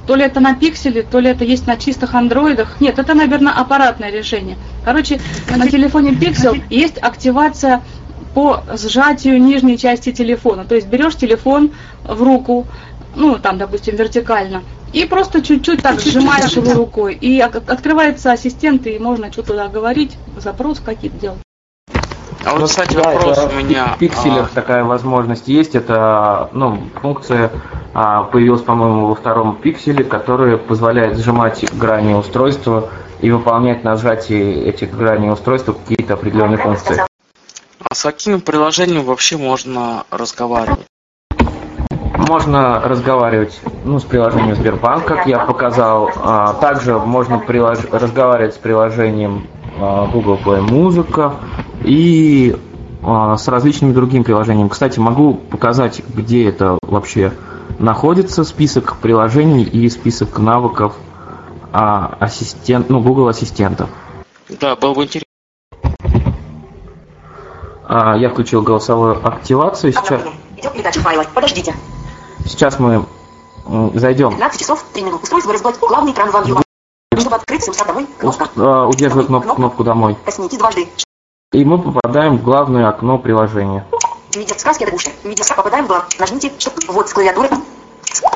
то ли это на пикселе, то ли это есть на чистых андроидах. Нет, это, наверное, аппаратное решение. Короче, на телефоне Pixel есть активация по сжатию нижней части телефона. То есть берешь телефон в руку, ну, там, допустим, вертикально, и просто чуть-чуть так сжимаешь его рукой. И открывается ассистент, и можно что-то говорить, запрос какие-то делать. А вот, кстати, да, вопрос у меня. В пикселях а... такая возможность есть. Это ну, функция а, появилась, по-моему, во втором пикселе, которая позволяет сжимать грани устройства и выполнять на сжатии этих граней устройства какие-то определенные функции. А с каким приложением вообще можно разговаривать? Можно разговаривать ну, с приложением Сбербанк, как я показал. А, также можно прилож... разговаривать с приложением Google Play Музыка и а, с различными другими приложениями. Кстати, могу показать, где это вообще находится, список приложений и список навыков а, ассистент, ну, Google ассистента. Да, было бы интересно. А, я включил голосовую активацию. Сейчас... Идет передача файла. Подождите. Сейчас мы зайдем. 15 часов, 3 минуты. Устройство разбрать. Главный экран вам чтобы открыть, домой. Кнопка. А, удерживать кнопку, кнопку домой. Коснитесь дважды. И мы попадаем в главное окно приложения. Видео сказки это уши. Видео попадаем в глав. Нажмите, чтобы вот с клавиатуры.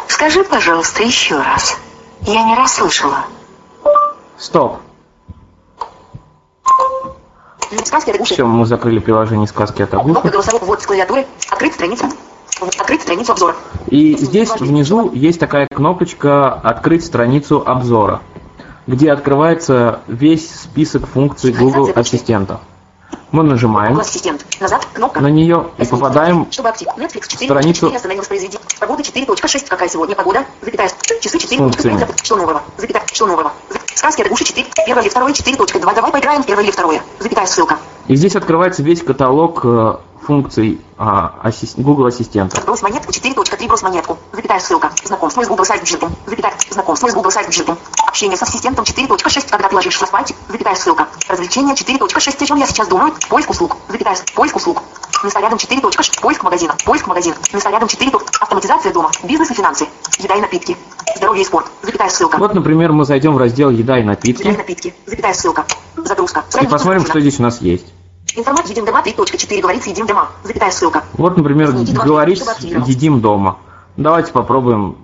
Скажи, пожалуйста, еще раз. Я не расслышала. Стоп. Сказки это уши. Все, мы закрыли приложение сказки от Кнопка голосового ввод с клавиатуры. Открыть страницу. Открыть страницу обзора. И здесь внизу есть такая кнопочка «Открыть страницу обзора» где открывается весь список функций Google Ассистента. Мы нажимаем Ассистент. Назад, кнопка. на нее и попадаем Чтобы актив. Netflix 4. страницу 4 остановилось произведи. Погода 4.6. Какая сегодня погода? Запятая. Часы 4. Функциями. Что нового? Запятая. Что нового? Сказки от уши 4. Первое или второе 4.2. Давай поиграем первое или второе. Запятая ссылка. И здесь открывается весь каталог э, функций а, ассист... Google Ассистента. Брось монетку 4.3. 3 брось монетку. Запятая ссылка. Знакомство с Google сайт бюджетом. Запятая. Знакомство с Google сайт бюджетом. Общение с ассистентом 4.6. Когда ты ложишься спать. Запятая ссылка. Развлечения 4.6. О чем я сейчас думаю? Поиск услуг. Запятая. Поиск услуг. Места рядом 4. Поиск магазина. Поиск магазина. Места рядом 4. Автоматизация дома. Бизнес и финансы. Еда и напитки. Здоровье и спорт. Запятая ссылка. Вот, например, мы зайдем в раздел «Еда и Еда и напитки» напитки. Запятая ссылка. Загрузка. и посмотрим, что здесь у нас есть. Информат едим дома 3.4 говорится едим дома. Запятая ссылка. Вот, например, активировать. «Едим дома». Давайте попробуем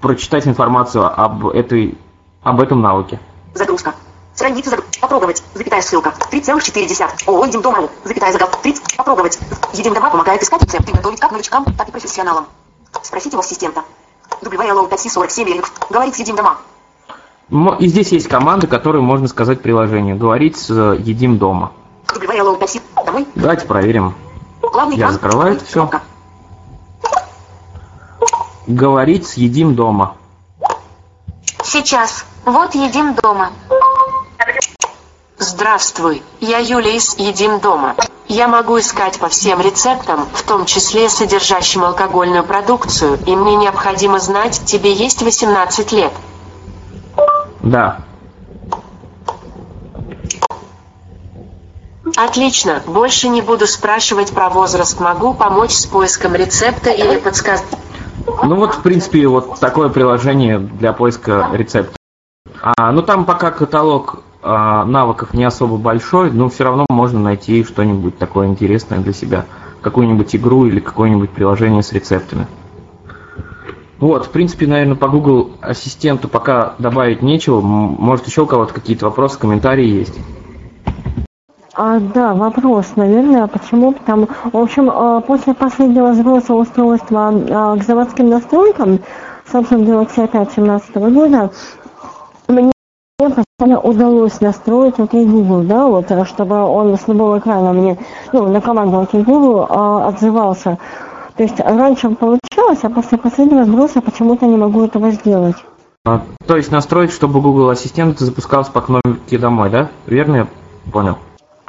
прочитать информацию об, этой, об этом навыке. Загрузка. Страница загрузка. Попробовать. Запятая ссылка. 3,4. ООО «Едим дома». Запятая загал. 30. Попробовать. «Едим дома» помогает искать рецепты готовить как новичкам, так и профессионалам. Спросите у ассистента. WLO 547 Linux. Говорит «Едим дома». И здесь есть команды, которые можно сказать приложению. Говорить с «Едим дома». WLO 5 Домой. Давайте проверим. Я закрываю это. Кнопка. Говорить с «Едим дома». Сейчас. Вот едим дома. Здравствуй, я Юля из «Едим дома». Я могу искать по всем рецептам, в том числе содержащим алкогольную продукцию, и мне необходимо знать, тебе есть 18 лет. Да. Отлично, больше не буду спрашивать про возраст, могу помочь с поиском рецепта или подсказать. Ну вот, в принципе, вот такое приложение для поиска рецептов. А, ну там пока каталог а, навыков не особо большой, но все равно можно найти что-нибудь такое интересное для себя. Какую-нибудь игру или какое-нибудь приложение с рецептами. Вот, в принципе, наверное, по Google Ассистенту пока добавить нечего. Может, еще у кого-то какие-то вопросы, комментарии есть? А, да, вопрос, наверное, почему? Потому, в общем, а, после последнего сброса устройства а, к заводским настройкам, собственно, Galaxy опять 17 года, мне постоянно удалось настроить OK Google, да, вот, чтобы он с любого экрана мне, ну, на команду OK Google а, отзывался. То есть раньше получалось, а после последнего сброса почему-то не могу этого сделать. А, то есть настроить, чтобы Google Ассистент запускался по кнопке домой, да? Верно я понял?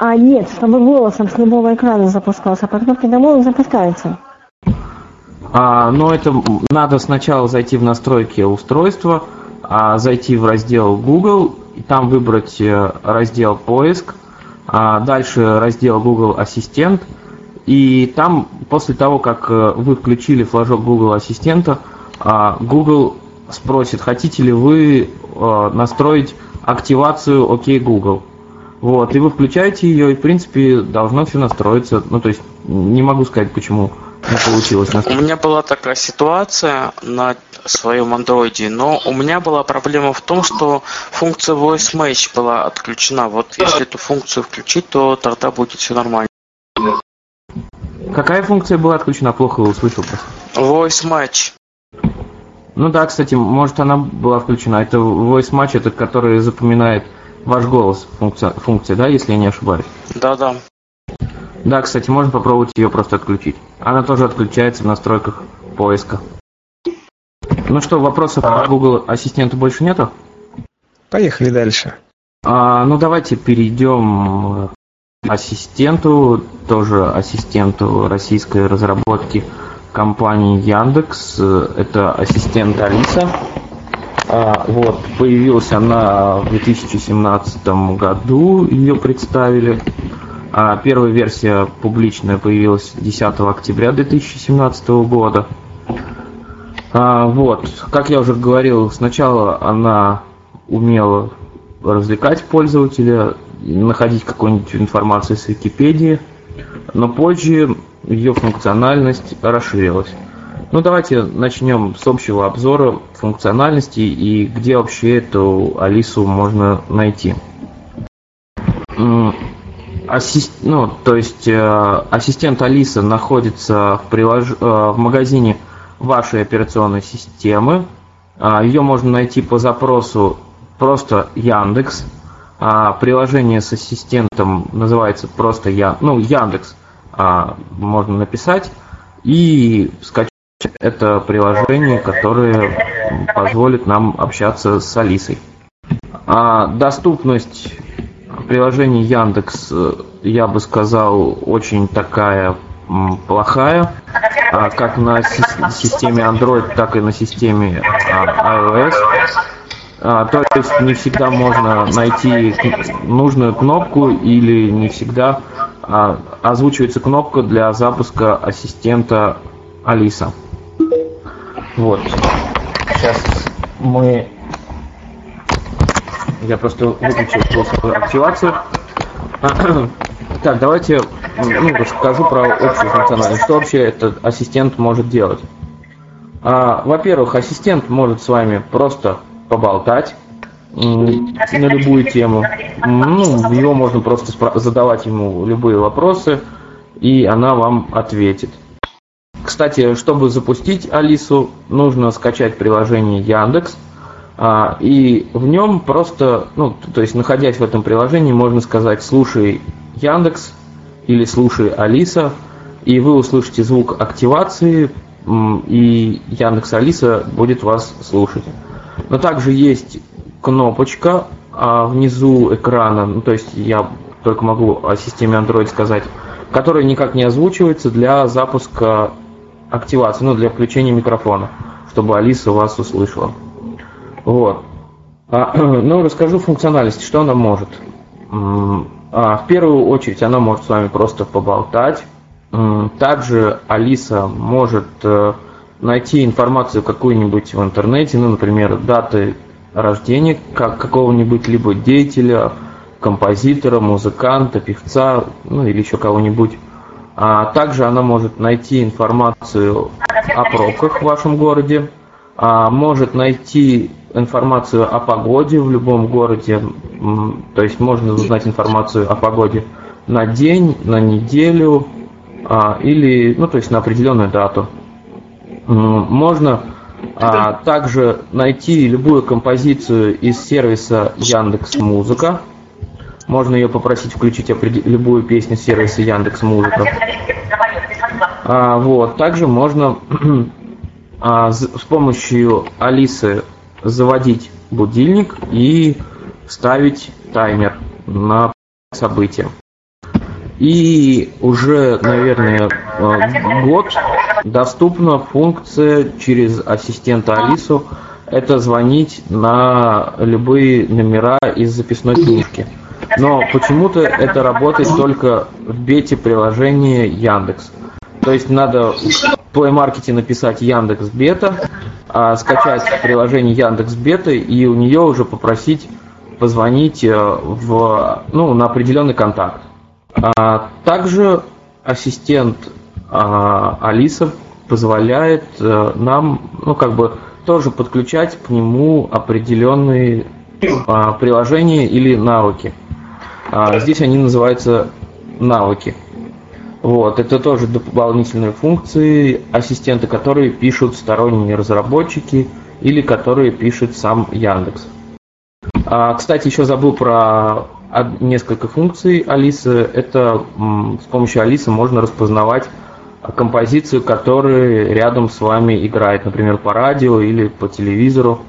А нет, чтобы голосом с любого экрана запускался, по кнопке домой он запускается. А, но это надо сначала зайти в настройки устройства, а, зайти в раздел Google, и там выбрать э, раздел поиск, а дальше раздел Google Ассистент, и там после того, как э, вы включили флажок Google Ассистента, а, Google спросит, хотите ли вы э, настроить активацию OK Google. Вот, и вы включаете ее, и в принципе должно все настроиться. Ну, то есть не могу сказать, почему не получилось У настроить. меня была такая ситуация на своем андроиде, но у меня была проблема в том, что функция Voice Match была отключена. Вот если эту функцию включить, то тогда будет все нормально. Какая функция была отключена? Плохо услышал просто. Voice Match. Ну да, кстати, может она была включена. Это voice match, это который запоминает ваш голос, функция, функция, да, если я не ошибаюсь. Да-да. Да, кстати, можно попробовать ее просто отключить. Она тоже отключается в настройках поиска. Ну что, вопросов по Google Ассистенту больше нету? Поехали дальше. А, ну давайте перейдем к ассистенту, тоже ассистенту российской разработки компании Яндекс. Это ассистент Алиса. А, вот, появилась она в 2017 году, ее представили. А, первая версия публичная появилась 10 октября 2017 года. А, вот, как я уже говорил, сначала она умела развлекать пользователя, находить какую-нибудь информацию с Википедии, но позже ее функциональность расширилась. Ну давайте начнем с общего обзора функциональности и где вообще эту Алису можно найти. М, ассис- Ну, то есть э, ассистент Алиса находится в, прилож... э, в магазине вашей операционной системы. А, Ее можно найти по запросу просто Яндекс. А, Приложение с ассистентом называется просто Я... ну, Яндекс. а, Можно написать и скачать это приложение, которое позволит нам общаться с Алисой. А, Доступность приложения Яндекс, э, я бы сказал, очень такая плохая. а, как на системе Android, так и на системе а, iOS. А, то есть не всегда можно найти нужную кнопку или не всегда озвучивается кнопка для запуска ассистента Алиса. Вот. Сейчас мы... Я просто выключил активацию. Так, давайте ну, расскажу про общую функциональность. Что вообще этот ассистент может делать? А, во-первых, ассистент может с вами просто поболтать на любую тему. Ну, его можно просто задавать ему любые вопросы, и она вам ответит. Кстати, чтобы запустить Алису, нужно скачать приложение Яндекс, а, и в нем просто, ну, то есть находясь в этом приложении, можно сказать «слушай Яндекс» или «слушай Алиса», и вы услышите звук активации, и Яндекс Алиса будет вас слушать. Но также есть кнопочка а внизу экрана, ну, то есть я только могу о системе Android сказать, которая никак не озвучивается для запуска активации, ну, для включения микрофона, чтобы Алиса вас услышала. Вот. А, ну, расскажу функциональность, что она может. А, в первую очередь она может с вами просто поболтать. Также Алиса может э, найти информацию какую-нибудь в интернете, ну, например, даты рождения как какого-нибудь либо деятеля, композитора, музыканта, певца, ну или еще кого-нибудь. А также она может найти информацию о пробках в вашем городе, а может найти информацию о погоде в любом городе, то есть можно узнать информацию о погоде на день, на неделю а, или, ну то есть на определенную дату. Можно а также найти любую композицию из сервиса Яндекс Музыка. Можно ее попросить включить любую песню сервиса Яндекс Музыка. А, вот. Также можно а, с помощью Алисы заводить будильник и ставить таймер на событие. И уже, наверное, э, год доступна функция через ассистента Алису это звонить на любые номера из записной книжки. Но почему-то это работает только в бете приложения Яндекс. То есть надо в Play Market написать Яндекс Бета, а скачать приложение Яндекс Бета и у нее уже попросить позвонить э, в, ну, на определенный контакт. А также ассистент а, Алиса позволяет а, нам, ну как бы тоже подключать к нему определенные а, приложения или навыки. А, здесь они называются навыки. Вот, это тоже дополнительные функции ассистента, которые пишут сторонние разработчики или которые пишет сам Яндекс. А, кстати, еще забыл про несколько функций Алисы. Это с помощью Алисы можно распознавать композицию, которая рядом с вами играет, например, по радио или по телевизору.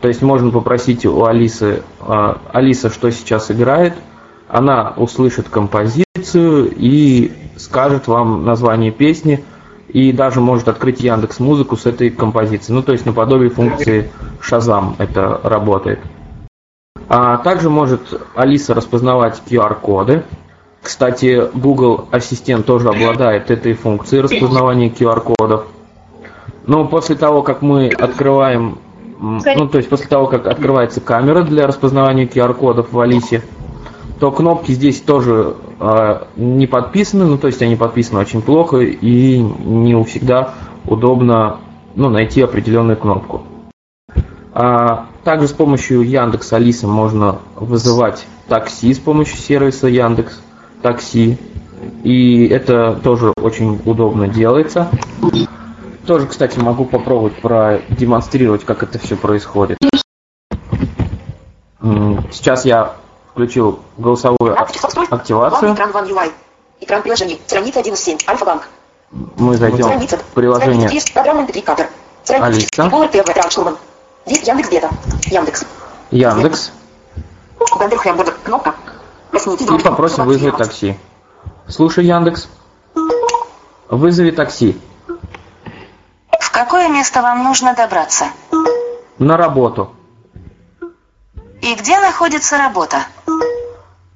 То есть можно попросить у Алисы, а, Алиса, что сейчас играет, она услышит композицию и скажет вам название песни, и даже может открыть Яндекс Музыку с этой композицией. Ну, то есть наподобие функции Shazam это работает. А также может Алиса распознавать QR-коды. Кстати, Google Ассистент тоже обладает этой функцией распознавания QR-кодов. Но после того, как мы открываем, ну то есть после того, как открывается камера для распознавания QR-кодов в Алисе, то кнопки здесь тоже э, не подписаны, ну то есть они подписаны очень плохо и не всегда удобно ну, найти определенную кнопку. А, также с помощью Яндекс Алисы можно вызывать такси с помощью сервиса Яндекс Такси. И это тоже очень удобно делается. Тоже, кстати, могу попробовать продемонстрировать, как это все происходит. Сейчас я включил голосовую активацию. Экран One UI. Экран приложений. Страница 1 из 7. Альфа-банк. Мы зайдем в приложение Алиса. Яндекс Бета. Яндекс. Яндекс. Кнопка. И попросим вызвать такси. Слушай, Яндекс. Вызови такси. какое место вам нужно добраться? На работу. И где находится работа?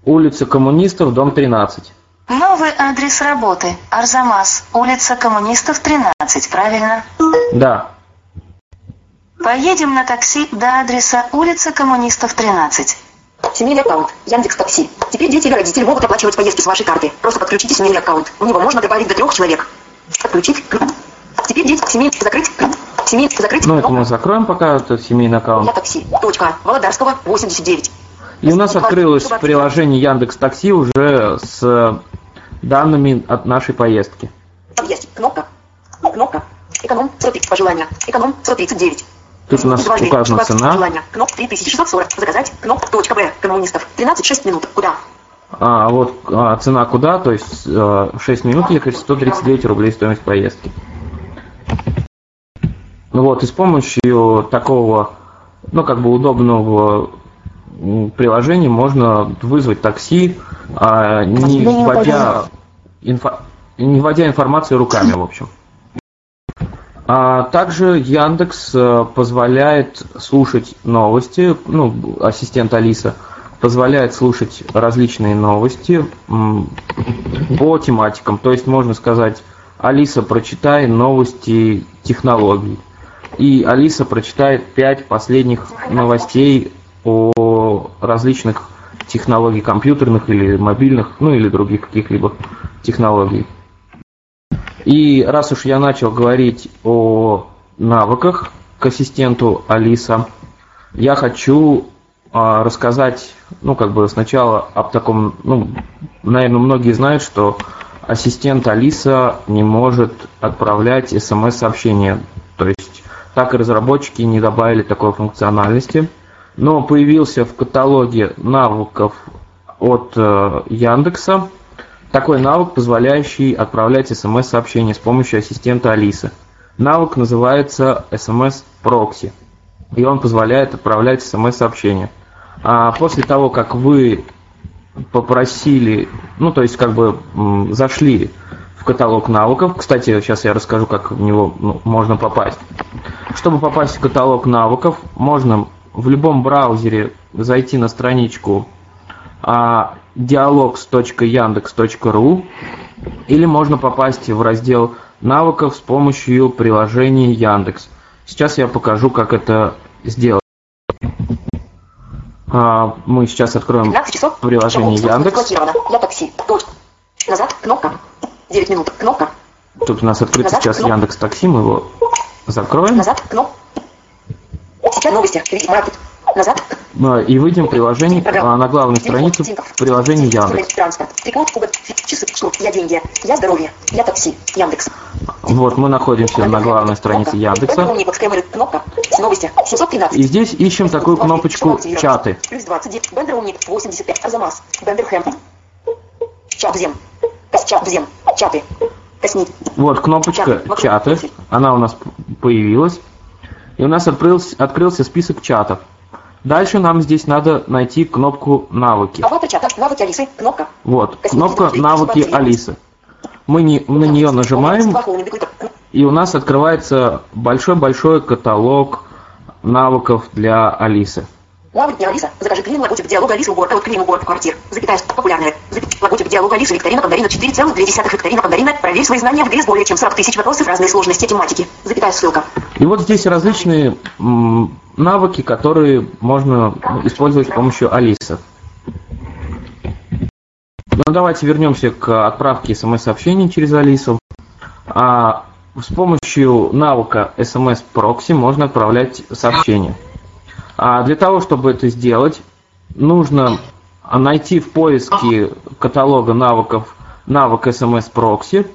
Улица Коммунистов, дом 13. Новый адрес работы. Арзамас. Улица Коммунистов, 13. Правильно? Да. Поедем на такси до адреса улица Коммунистов, 13. Семейный аккаунт. Яндекс Такси. Теперь дети или родители могут оплачивать поездки с вашей карты. Просто подключите семейный аккаунт. У него можно добавить до трех человек. Подключить. Теперь дети семейный закрыть. Семейный закрыть. Ну, это мы закроем пока, это семейный Я аккаунт. такси. Точка. Володарского, 89. И у нас открылось приложение Яндекс Такси уже с данными от нашей поездки. Там есть кнопка. Кнопка. Эконом 130 пожелания. Эконом 139. Тут у нас указана цена. пожелания. Кноп 3640. Заказать. Кноп. Точка Б. Коммунистов. 13 6 минут. Куда? А вот а, цена куда, то есть э, 6 минут ехать 139 рублей стоимость поездки. Ну вот, и с помощью такого, ну как бы удобного приложения можно вызвать такси, а, не вводя, инфо- не вводя информацию руками, в общем. А также Яндекс э, позволяет слушать новости, ну, ассистент Алиса позволяет слушать различные новости по тематикам. То есть можно сказать, Алиса, прочитай новости технологий. И Алиса прочитает пять последних новостей о различных технологий компьютерных или мобильных, ну или других каких-либо технологий. И раз уж я начал говорить о навыках к ассистенту Алиса, я хочу а, рассказать, ну, как бы сначала об таком, ну, наверное, многие знают, что ассистент Алиса не может отправлять смс-сообщения. То есть так и разработчики не добавили такой функциональности. Но появился в каталоге навыков от э, Яндекса такой навык, позволяющий отправлять смс-сообщения с помощью ассистента Алисы. Навык называется SMS Proxy, и он позволяет отправлять смс-сообщения. А после того, как вы попросили, ну, то есть, как бы зашли в каталог навыков, кстати, сейчас я расскажу, как в него ну, можно попасть. Чтобы попасть в каталог навыков, можно в любом браузере зайти на страничку а, dialogs.yandex.ru или можно попасть в раздел навыков с помощью приложения Яндекс. Сейчас я покажу, как это сделать. А, Мы сейчас откроем 15 часов. приложение Яндекс. Я такси. Назад. Кнопка. 9 минут. Кнопка. Тут у нас открыт Назад, сейчас кнопка. Яндекс Такси, мы его закроем. Назад. Кнопка. Сейчас новости. Маркет. Назад. А, И выйдем в приложение а, на главной странице в приложении Яндекс. Транспорт. Часы. Я деньги. Я здоровье. Я такси. Яндекс. Вот мы находимся на главной странице Яндекса. Бэндерум, скэмеры, кнопка. Новости. 713. И здесь ищем такую кнопочку «Чаты». Плюс 29. Бендер Ник. 85. Арзамас. Бендерхэм. Чат Зем. Чаты. Вот кнопочка «Чаты», она у нас появилась. И у нас открылся, открылся список чатов. Дальше нам здесь надо найти кнопку «Навыки». Навыки Алисы. Кнопка. Вот, кнопка «Навыки Алисы». Мы не, на нее нажимаем, и у нас открывается большой-большой каталог навыков для Алисы. Навыки Алиса. Закажи клин, логотип диалога Алисы, уборка, вот клин, уборка квартир. Запятая. Популярные. Запятая. Логотип диалога Алисы, викторина, Пандарина, 4,2 викторина, Пандарина. Проверь свои знания в игре с более чем 40 тысяч вопросов разной сложности тематики. Запятая ссылка. И вот здесь различные м, навыки, которые можно использовать с помощью Алисы. Ну, давайте вернемся к отправке смс-сообщений через Алису. А с помощью навыка SMS Proxy можно отправлять сообщения. А для того, чтобы это сделать, нужно найти в поиске каталога навыков навык SMS Proxy.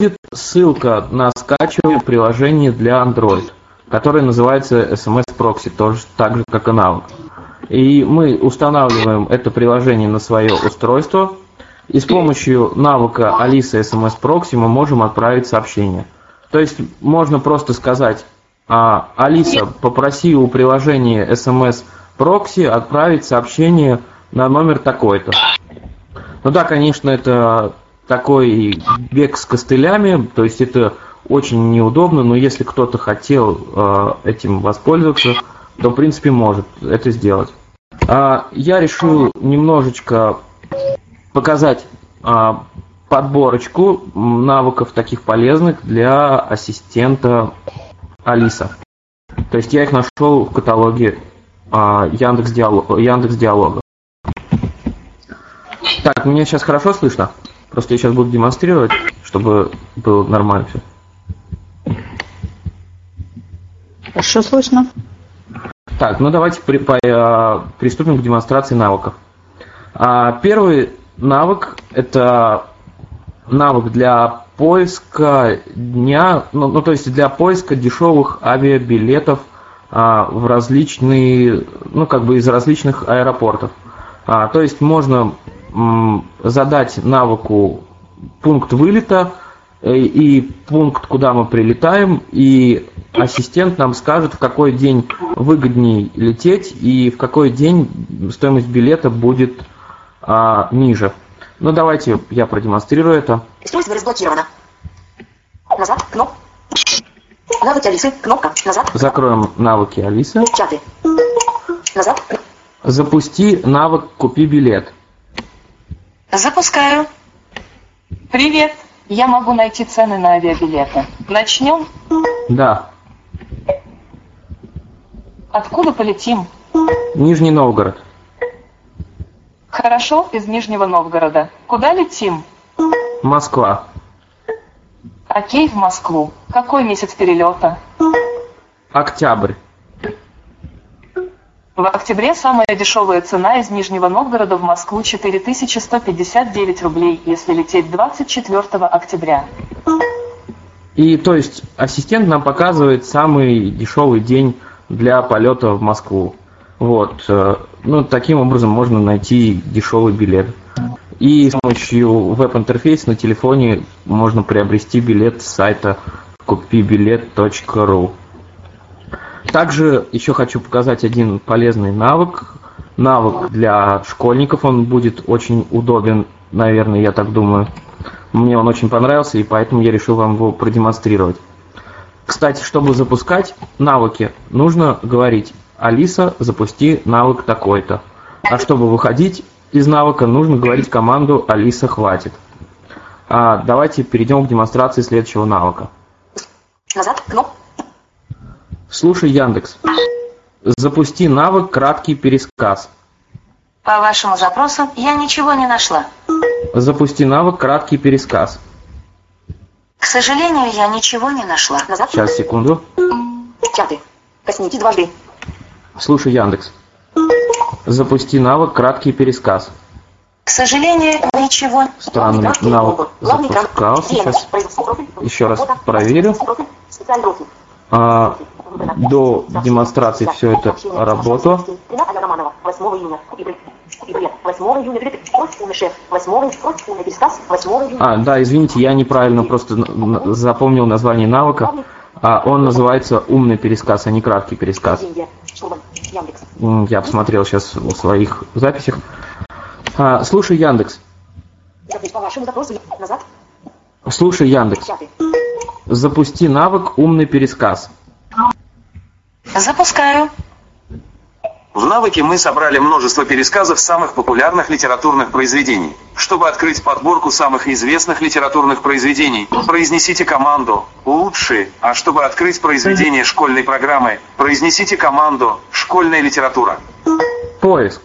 Будет ссылка на скачивание приложения для Android, которое называется SMS Proxy, тоже так же, как и навык. И мы устанавливаем это приложение на свое устройство, и с помощью навыка Алиса SMS Proxy мы можем отправить сообщение. То есть можно просто сказать, а, Алиса, попроси у приложения SMS Proxy отправить сообщение на номер такой-то. Ну да, конечно, это такой бег с костылями, то есть это очень неудобно, но если кто-то хотел э, этим воспользоваться, то в принципе может это сделать. А, я решил немножечко показать а, подборочку навыков таких полезных для ассистента Алиса. То есть я их нашел в каталоге а, Яндекс, Диалог, Яндекс Диалога. Так, меня сейчас хорошо слышно? Просто я сейчас буду демонстрировать, чтобы было нормально все. Хорошо слышно. Так, ну давайте при, по, а, приступим к демонстрации навыков. А, первый навык это навык для поиска дня, ну, ну то есть для поиска дешевых авиабилетов а, в различные, ну как бы из различных аэропортов. А, то есть можно м, задать навыку пункт вылета э, и пункт, куда мы прилетаем, и ассистент нам скажет, в какой день выгоднее лететь и в какой день стоимость билета будет а, ниже. Ну давайте я продемонстрирую это. Устройство разблокировано. Назад, кнопка. Навыки Алисы, кнопка, назад. Закроем навыки Алисы. Чаты. Назад. Запусти навык «Купи билет». Запускаю. Привет. Я могу найти цены на авиабилеты. Начнем? Да. Откуда полетим? Нижний Новгород. Хорошо, из Нижнего Новгорода. Куда летим? Москва. Окей, в Москву. Какой месяц перелета? Октябрь. В октябре самая дешевая цена из Нижнего Новгорода в Москву 4159 рублей, если лететь 24 октября. И то есть ассистент нам показывает самый дешевый день для полета в Москву. Вот. э, Ну, таким образом можно найти дешевый билет. И с помощью веб-интерфейса на телефоне можно приобрести билет с сайта купибилет.ру. Также еще хочу показать один полезный навык. Навык для школьников, он будет очень удобен, наверное, я так думаю. Мне он очень понравился, и поэтому я решил вам его продемонстрировать. Кстати, чтобы запускать навыки, нужно говорить «Алиса, запусти навык такой-то». А чтобы выходить из навыка, нужно говорить команду «Алиса, хватит». А, давайте перейдем к демонстрации следующего навыка. Назад, кнопка. Слушай, Яндекс, запусти навык «Краткий пересказ». По вашему запросу я ничего не нашла. Запусти навык «Краткий пересказ». К сожалению, я ничего не нашла. Назад. Сейчас, секунду. Чаты. Коснитесь дважды. Слушай, Яндекс, запусти навык «Краткий пересказ». К сожалению, ничего. Странный навык запускался. Сейчас еще раз проверю. А, до демонстрации все это работало. 8 июня. Купи билет. 8 июня. Билет. Умный шеф. 8 умный пересказ. 8 июня. А, да, извините, я неправильно просто запомнил название навыка. А, он называется «Умный пересказ», а не «Краткий пересказ». Я посмотрел сейчас в своих записях. А, слушай, Яндекс, По вашему запросу. Назад. слушай, Яндекс, запусти навык «Умный пересказ». Запускаю. В навыке мы собрали множество пересказов самых популярных литературных произведений. Чтобы открыть подборку самых известных литературных произведений, произнесите команду «Лучшие», а чтобы открыть произведение школьной программы, произнесите команду «Школьная литература». Поиск.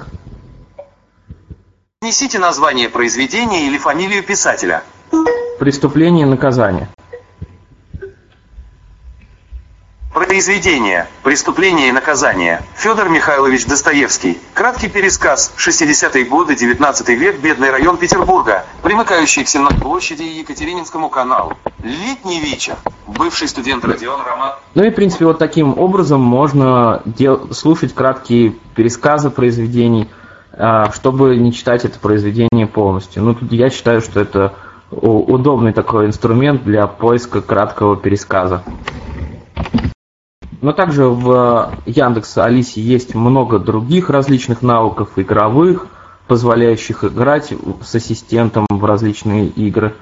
Внесите название произведения или фамилию писателя. Преступление и наказание. Произведение «Преступление и наказание». Федор Михайлович Достоевский. Краткий пересказ. 60-е годы, 19 век, бедный район Петербурга, примыкающий к Сенат площади и Екатерининскому каналу. Летний вечер. Бывший студент Родион Роман. Ну и, в принципе, вот таким образом можно дел- слушать краткие пересказы произведений, а, чтобы не читать это произведение полностью. Ну, тут я считаю, что это удобный такой инструмент для поиска краткого пересказа. Но также в Яндекс Алисе есть много других различных навыков игровых, позволяющих играть с ассистентом в различные игры.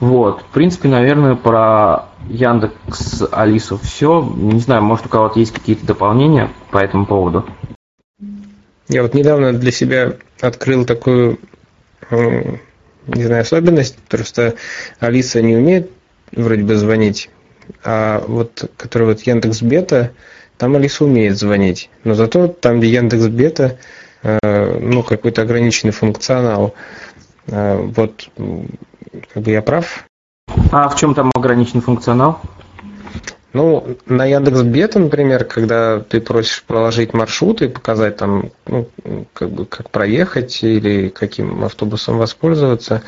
Вот. В принципе, наверное, про Яндекс Алису все. Не знаю, может у кого-то есть какие-то дополнения по этому поводу? Я вот недавно для себя открыл такую, не знаю, особенность. Просто Алиса не умеет вроде бы звонить, а вот который вот Яндекс Бета, там Алиса умеет звонить. Но зато там, где Яндекс Бета, э, ну, какой-то ограниченный функционал. Э, вот, как бы я прав? А в чем там ограниченный функционал? Ну, на Яндекс Бета, например, когда ты просишь проложить маршрут и показать там, ну, как бы, как проехать или каким автобусом воспользоваться,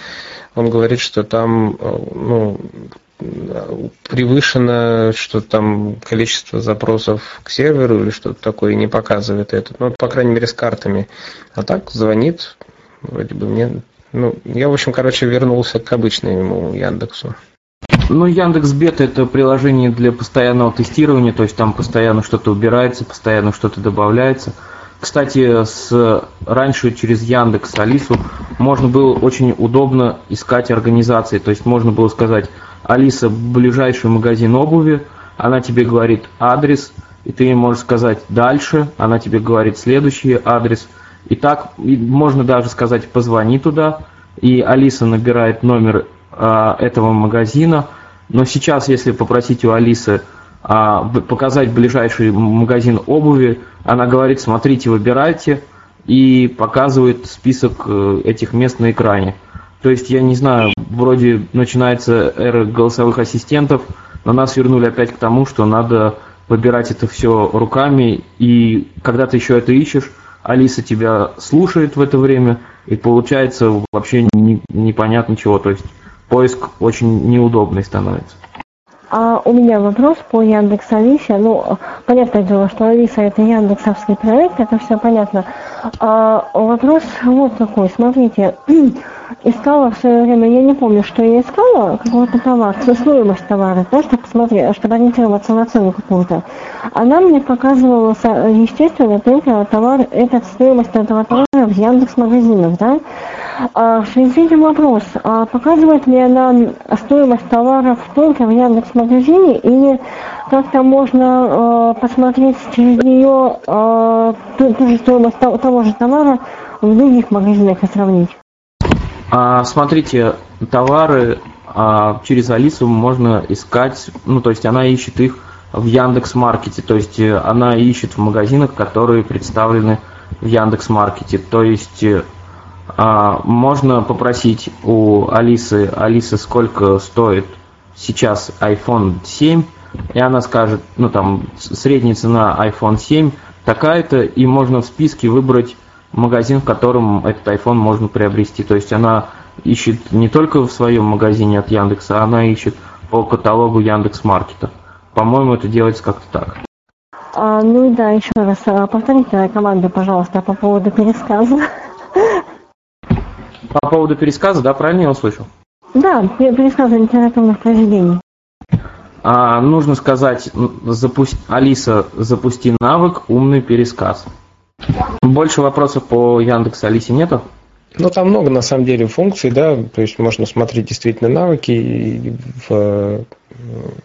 он говорит, что там, э, ну, превышено что там количество запросов к серверу или что-то такое, не показывает это. Ну, по крайней мере, с картами. А так звонит, вроде бы мне ну, я, в общем, короче, вернулся к обычному Яндексу. Ну, Яндекс Бета это приложение для постоянного тестирования, то есть там постоянно что-то убирается, постоянно что-то добавляется. Кстати, с, раньше через Яндекс Алису можно было очень удобно искать организации. То есть можно было сказать, Алиса, ближайший магазин обуви, она тебе говорит адрес, и ты можешь сказать дальше, она тебе говорит следующий адрес – и так и можно даже сказать позвони туда, и Алиса набирает номер а, этого магазина. Но сейчас, если попросить у Алисы показать ближайший магазин обуви, она говорит, смотрите, выбирайте, и показывает список э, этих мест на экране. То есть, я не знаю, вроде начинается эра голосовых ассистентов, но нас вернули опять к тому, что надо выбирать это все руками, и когда ты еще это ищешь, Алиса тебя слушает в это время, и получается вообще не, непонятно чего. То есть поиск очень неудобный становится. А у меня вопрос по Яндекс Алисе. Ну, понятное дело, что Алиса это Яндексовский проект, это все понятно. А вопрос вот такой. Смотрите, искала в свое время, я не помню, что я искала, какого-то товара, стоимость товара, да, чтобы посмотреть, чтобы ориентироваться на цену какую-то. Она мне показывала, естественно, только товар, этот стоимость этого товара в Яндекс магазинах, да. А в связи с этим вопрос, а показывает ли она стоимость товаров только в Яндекс магазине или как-то можно э, посмотреть через нее э, ту, ту же стоимость того, того же товара в других магазинах и сравнить? А, смотрите, товары а, через Алису можно искать, ну, то есть она ищет их в Яндекс Маркете, то есть э, она ищет в магазинах, которые представлены в Яндекс Маркете. То есть э, а, можно попросить у Алисы, Алиса, сколько стоит сейчас iPhone 7, и она скажет, ну там средняя цена iPhone 7 такая-то, и можно в списке выбрать магазин, в котором этот iPhone можно приобрести. То есть она ищет не только в своем магазине от Яндекса, она ищет по каталогу Яндекс Маркета. По-моему, это делается как-то так. А, ну да, еще раз а, повторите команду, пожалуйста, по поводу пересказа. По поводу пересказа, да, правильно я услышал? Да, пересказа литературных произведений. А, нужно сказать, запусти, Алиса, запусти навык «Умный пересказ». Больше вопросов по Яндекс Алисе нету? Ну, там много, на самом деле, функций, да, то есть можно смотреть действительно навыки в э,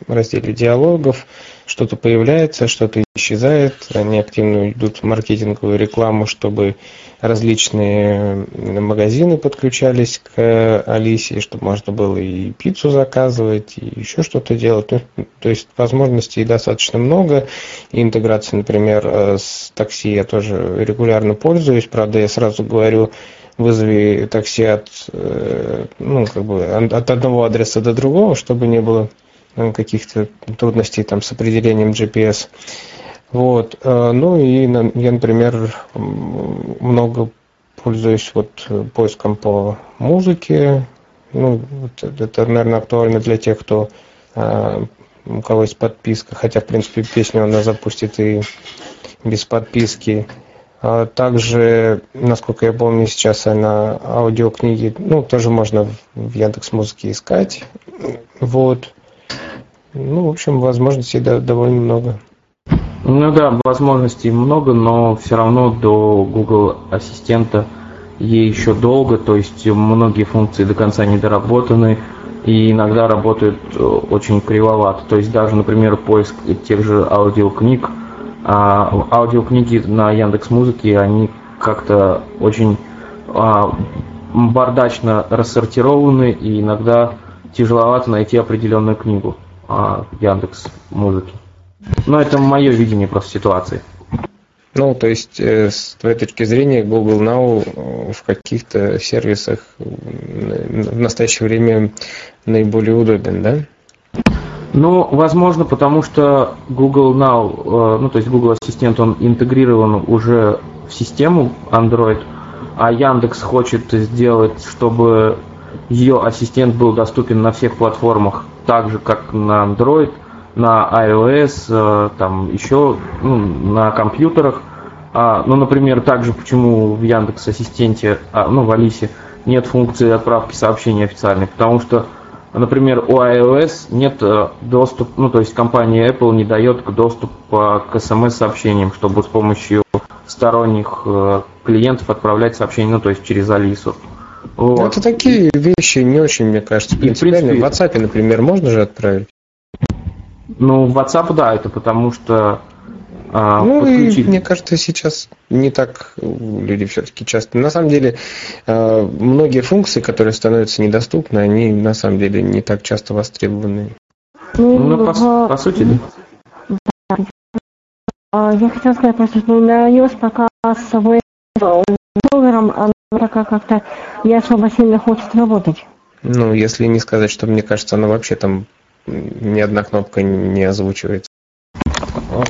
разделе диалогов, что-то появляется, что-то исчезает, они активно идут в маркетинговую рекламу, чтобы различные магазины подключались к Алисе, чтобы можно было и пиццу заказывать, и еще что-то делать. Ну, то есть возможностей достаточно много. И интеграция, например, э, с такси я тоже регулярно пользуюсь. Правда, я сразу говорю, вызови такси от, э, ну, как бы от одного адреса до другого, чтобы не было э, каких-то трудностей там с определением GPS. Вот. Э, ну и я, например, много пользуюсь вот поиском по музыке. Ну, это, наверное, актуально для тех, кто у кого есть подписка, хотя, в принципе, песню она запустит и без подписки. А также, насколько я помню, сейчас на аудиокниги, ну, тоже можно в Яндекс Музыке искать. Вот. Ну, в общем, возможностей довольно много. Ну да, возможностей много, но все равно до Google Ассистента ей еще долго, то есть многие функции до конца не доработаны. и иногда работают э, очень кривовато. То есть даже, например, поиск тех же аудиокниг, а аудиокниги на Яндекс Музыке, они как-то очень а, бардачно рассортированы, и иногда тяжеловато найти определенную книгу а, Яндекс Музыки. Но это мое видение просто ситуации. Ну, то есть, э, с твоей точки зрения, Google Now э, в каких-то сервисах в настоящее время наиболее удобен, да? Ну, возможно, потому что Google Now, э, ну, то есть Google Ассистент, он интегрирован уже в систему Android, а Яндекс хочет сделать, чтобы ее ассистент был доступен на всех платформах, так же, как на Android – на iOS, э, там еще ну, на компьютерах. А, ну, например, также почему в Яндекс Ассистенте, а, ну, в Алисе нет функции отправки сообщений официальной, потому что, например, у iOS нет э, доступа, ну, то есть компания Apple не дает доступ к смс-сообщениям, чтобы с помощью сторонних э, клиентов отправлять сообщения, ну, то есть через Алису. Вот. Ну, это такие вещи не очень, мне кажется, принципиальные. В, принципе, в WhatsApp, например, можно же отправить? Ну, WhatsApp, да, это потому что а, ну, и, мне кажется, сейчас не так люди все-таки часто. На самом деле, а, многие функции, которые становятся недоступны, они на самом деле не так часто востребованы. Ну, ну по, по сути, да. А, я хотела сказать, просто, что на iOS пока с долларом она пока как-то не особо сильно хочет работать. Ну, если не сказать, что мне кажется, она вообще там ни одна кнопка не озвучивается.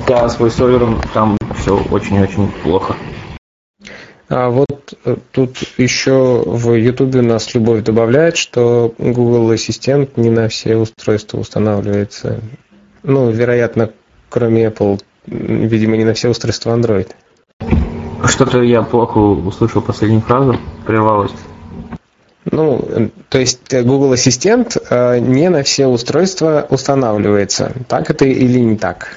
Да, с VoiceOver там все очень-очень плохо. А вот э, тут еще в YouTube у нас Любовь добавляет, что Google Ассистент не на все устройства устанавливается. Ну, вероятно, кроме Apple, видимо, не на все устройства Android. Что-то я плохо услышал последнюю фразу, прервалось. Ну, то есть э, Google Ассистент э, не на все устройства устанавливается. Так это или не так?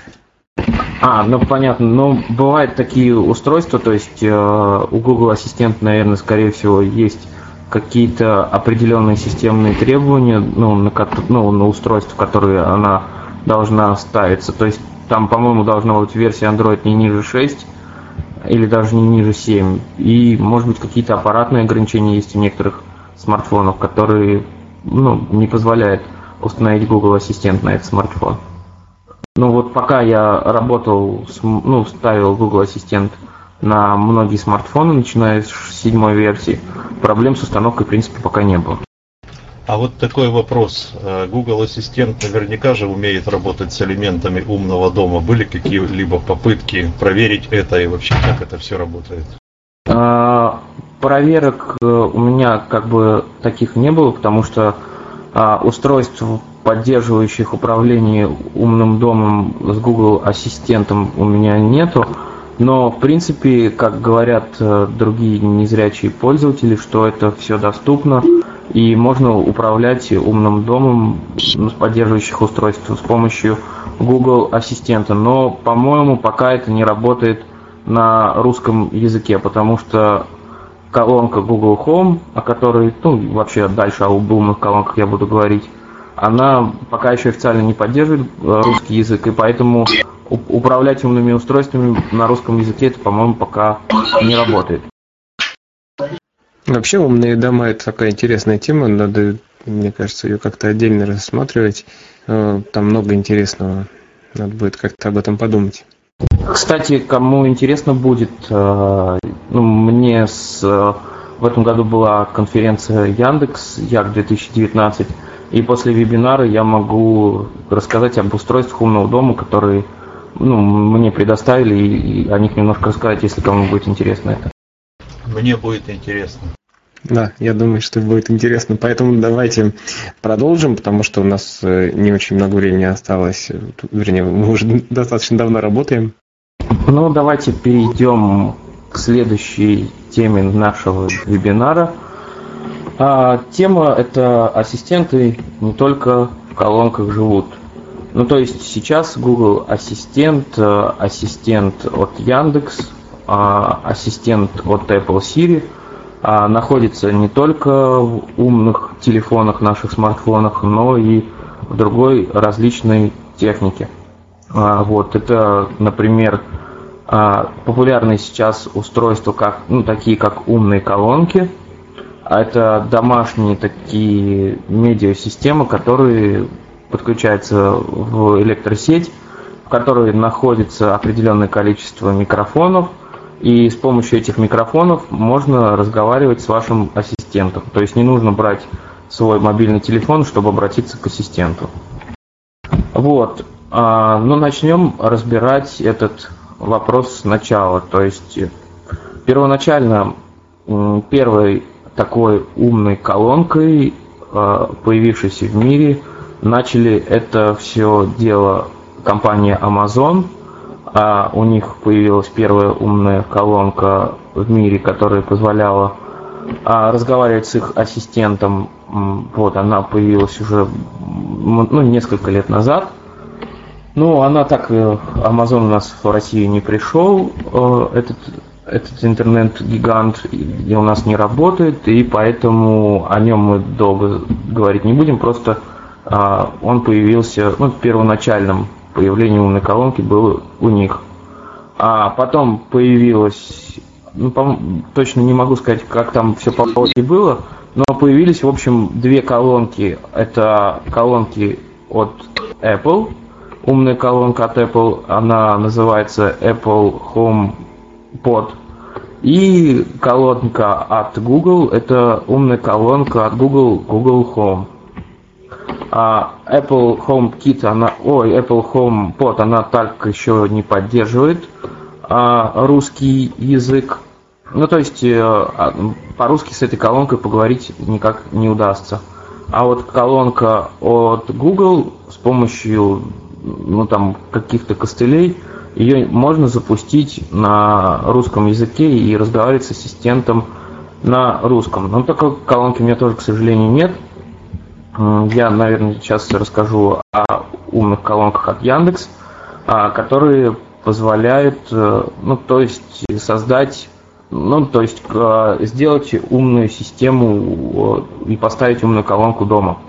А, ну понятно. Но ну, бывают такие устройства, то есть э, у Google Ассистент, наверное, скорее всего, есть какие-то определенные системные требования ну, на, ну, на устройство, которые она должна ставиться. То есть там, по-моему, должна быть версия Android не ниже 6 или даже не ниже 7. И, может быть, какие-то аппаратные ограничения есть у некоторых смартфонов, которые ну, не позволяют установить Google Ассистент на этот смартфон. Ну вот пока я работал, ну, ставил Google Ассистент на многие смартфоны, начиная с седьмой версии, проблем с установкой, в принципе, пока не было. А вот такой вопрос. Э, Google Ассистент наверняка же умеет работать с элементами умного дома. Были какие-либо попытки проверить это и вообще как это все работает? А, проверок э, у меня как бы таких не было, потому что а, устройств, поддерживающих управление умным домом с Google Ассистентом у меня нету. Но, в принципе, как говорят э, другие незрячие пользователи, что это все доступно и можно управлять умным домом с поддерживающих устройств с помощью Google Ассистента. Но, по-моему, пока это не работает на русском языке, потому что колонка Google Home, о которой, ну, вообще дальше о умных колонках я буду говорить, она пока еще официально не поддерживает э, русский язык, и поэтому управлять умными устройствами на русском языке это, по-моему, пока не работает. Вообще умные дома это такая интересная тема, надо, мне кажется, ее как-то отдельно рассматривать. Э, там много интересного. Надо будет как-то об этом подумать. Кстати, кому интересно будет, э, ну, мне с, в этом году была конференция Яндекс, Як 2019, и после вебинара я могу рассказать об устройствах умного дома, которые ну, мне предоставили, и о них немножко рассказать, если кому будет интересно это. Мне будет интересно. Да, я думаю, что будет интересно. Поэтому давайте продолжим, потому что у нас э, не очень много времени осталось. Вернее, мы уже достаточно давно работаем. Ну, давайте перейдем к следующей теме нашего вебинара. А, тема – это ассистенты не только в колонках живут. Ну, то есть сейчас Google Ассистент, э, ассистент от Яндекс, а, ассистент от Apple Siri – а, находится не только в умных телефонах, наших смартфонах, но и в другой различной технике. А, вот это, например, а, популярные сейчас устройства, как, ну, такие как умные колонки. А это домашние такие медиасистемы, которые подключаются в электросеть, в которой находится определенное количество микрофонов – и с помощью этих микрофонов можно разговаривать с вашим ассистентом. То есть не нужно брать свой мобильный телефон, чтобы обратиться к ассистенту. Вот. А, ну, начнем разбирать этот вопрос сначала. То есть первоначально первой такой умной колонкой, а, появившейся в мире, начали это все дело компания Amazon – а у них появилась первая умная колонка в мире, которая позволяла разговаривать с их ассистентом. Вот, она появилась уже ну, несколько лет назад. Ну, она так, э, Amazon у нас в России не пришел, э, этот, этот интернет-гигант у нас не работает, и поэтому о нем мы долго говорить не будем, просто а, он появился ну, первоначальным появление умной колонки было у них. А потом появилась, ну, точно не могу сказать, как там все по полке было, но появились, в общем, две колонки. Это колонки от Apple, умная колонка от Apple, она называется Apple Home Pod. И колонка от Google, это умная колонка от Google, Google Home а Apple Home Kit, она, ой, Apple Home Pod, она так еще не поддерживает а, русский язык. Ну, то есть э, а, по-русски с этой колонкой поговорить никак не удастся. А вот колонка от Google с помощью ну, там, каких-то костылей, ее можно запустить на русском языке и разговаривать с ассистентом на русском. Но такой колонки у меня тоже, к сожалению, нет. Я, наверное, сейчас расскажу о умных колонках от Яндекс, а, которые позволяют, э, ну, то есть создать, ну, то есть э, сделать умную систему э, и поставить умную колонку дома.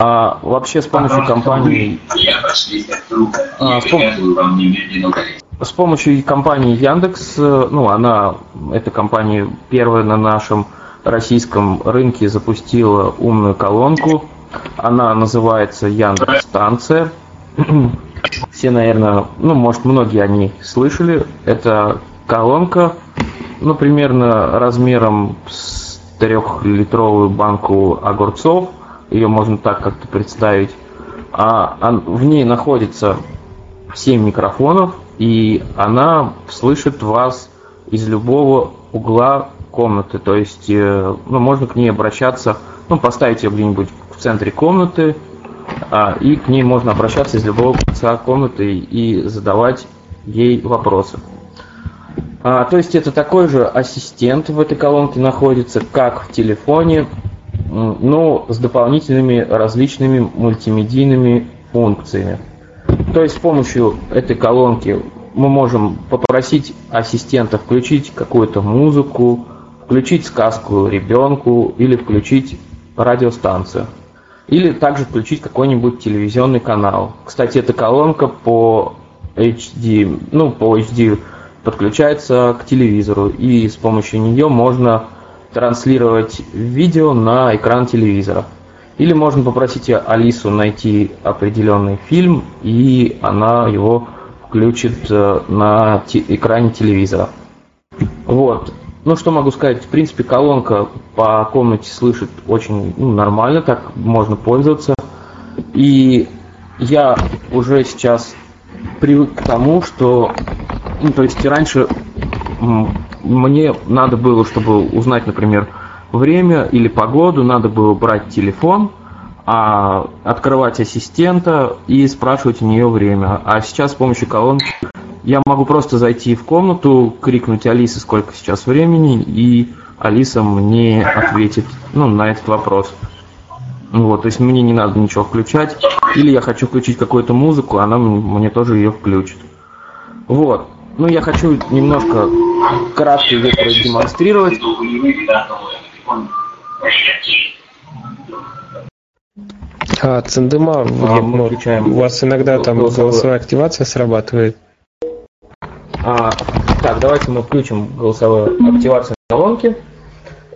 А вообще с помощью компании... А, с, пом... с помощью компании Яндекс, ну, она, эта компания первая на нашем российском рынке запустила умную колонку. Она называется Яндекс Станция. Все, наверное, ну, может, многие они слышали. Это колонка, ну, примерно размером с трехлитровую банку огурцов. Ее можно так как-то представить. А, а в ней находится 7 микрофонов, и она слышит вас из любого угла комнаты, то есть э, ну, можно к ней обращаться, ну, поставить ее где-нибудь в центре комнаты, а, и к ней можно обращаться из любого конца комнаты и задавать ей вопросы. А, то есть это такой же ассистент в этой колонке находится, как в телефоне, но с дополнительными различными мультимедийными функциями. То есть с помощью этой колонки мы можем попросить ассистента включить какую-то музыку, включить сказку ребенку или включить радиостанцию. Или также включить какой-нибудь телевизионный канал. Кстати, эта колонка по HD, ну, по HD подключается к телевизору, и с помощью нее можно транслировать видео на экран телевизора. Или можно попросить Алису найти определенный фильм, и она его включит э, на экране телевизора. Вот. Ну, что могу сказать, в принципе, колонка по комнате слышит очень ну, нормально, так можно пользоваться. И я уже сейчас привык к тому, что, ну, то есть раньше мне надо было, чтобы узнать, например, время или погоду, надо было брать телефон, а, открывать ассистента и спрашивать у нее время. А сейчас с помощью колонки я могу просто зайти в комнату, крикнуть Алисе, сколько сейчас времени, и Алиса мне ответит ну, на этот вопрос. Вот, то есть мне не надо ничего включать. Или я хочу включить какую-то музыку, она мне тоже ее включит. Вот. Ну, я хочу немножко кратко ее продемонстрировать. А, Цендема, А, мы ну, включаем у вас иногда там голосовая активация срабатывает. А, так, давайте мы включим голосовую активацию колонки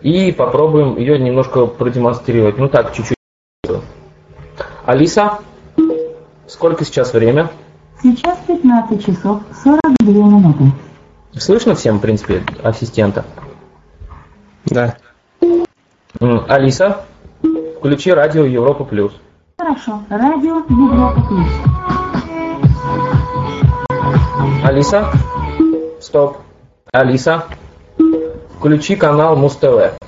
и попробуем ее немножко продемонстрировать. Ну так, чуть-чуть. Алиса, сколько сейчас время? Сейчас 15 часов 42 минуты. Слышно всем, в принципе, ассистента? Да. Алиса, включи радио Европа Плюс. Хорошо. Радио Европа Плюс. Алиса, стоп. Алиса, включи канал Муз ТВ.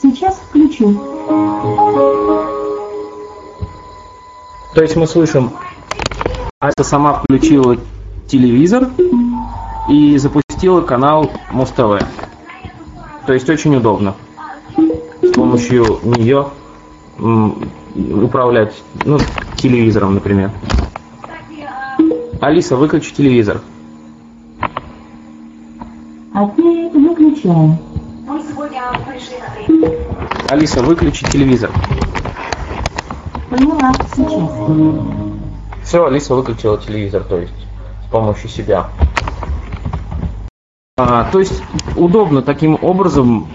Сейчас включу. То есть мы слышим, Ася сама включила телевизор и запустила канал Муз ТВ. То есть очень удобно. С помощью нее управлять ну, телевизором, например. Алиса, выключи телевизор. Окей, выключаем. Алиса, выключи телевизор. Поняла. Сейчас. Все, Алиса выключила телевизор, то есть с помощью себя. А, то есть удобно таким образом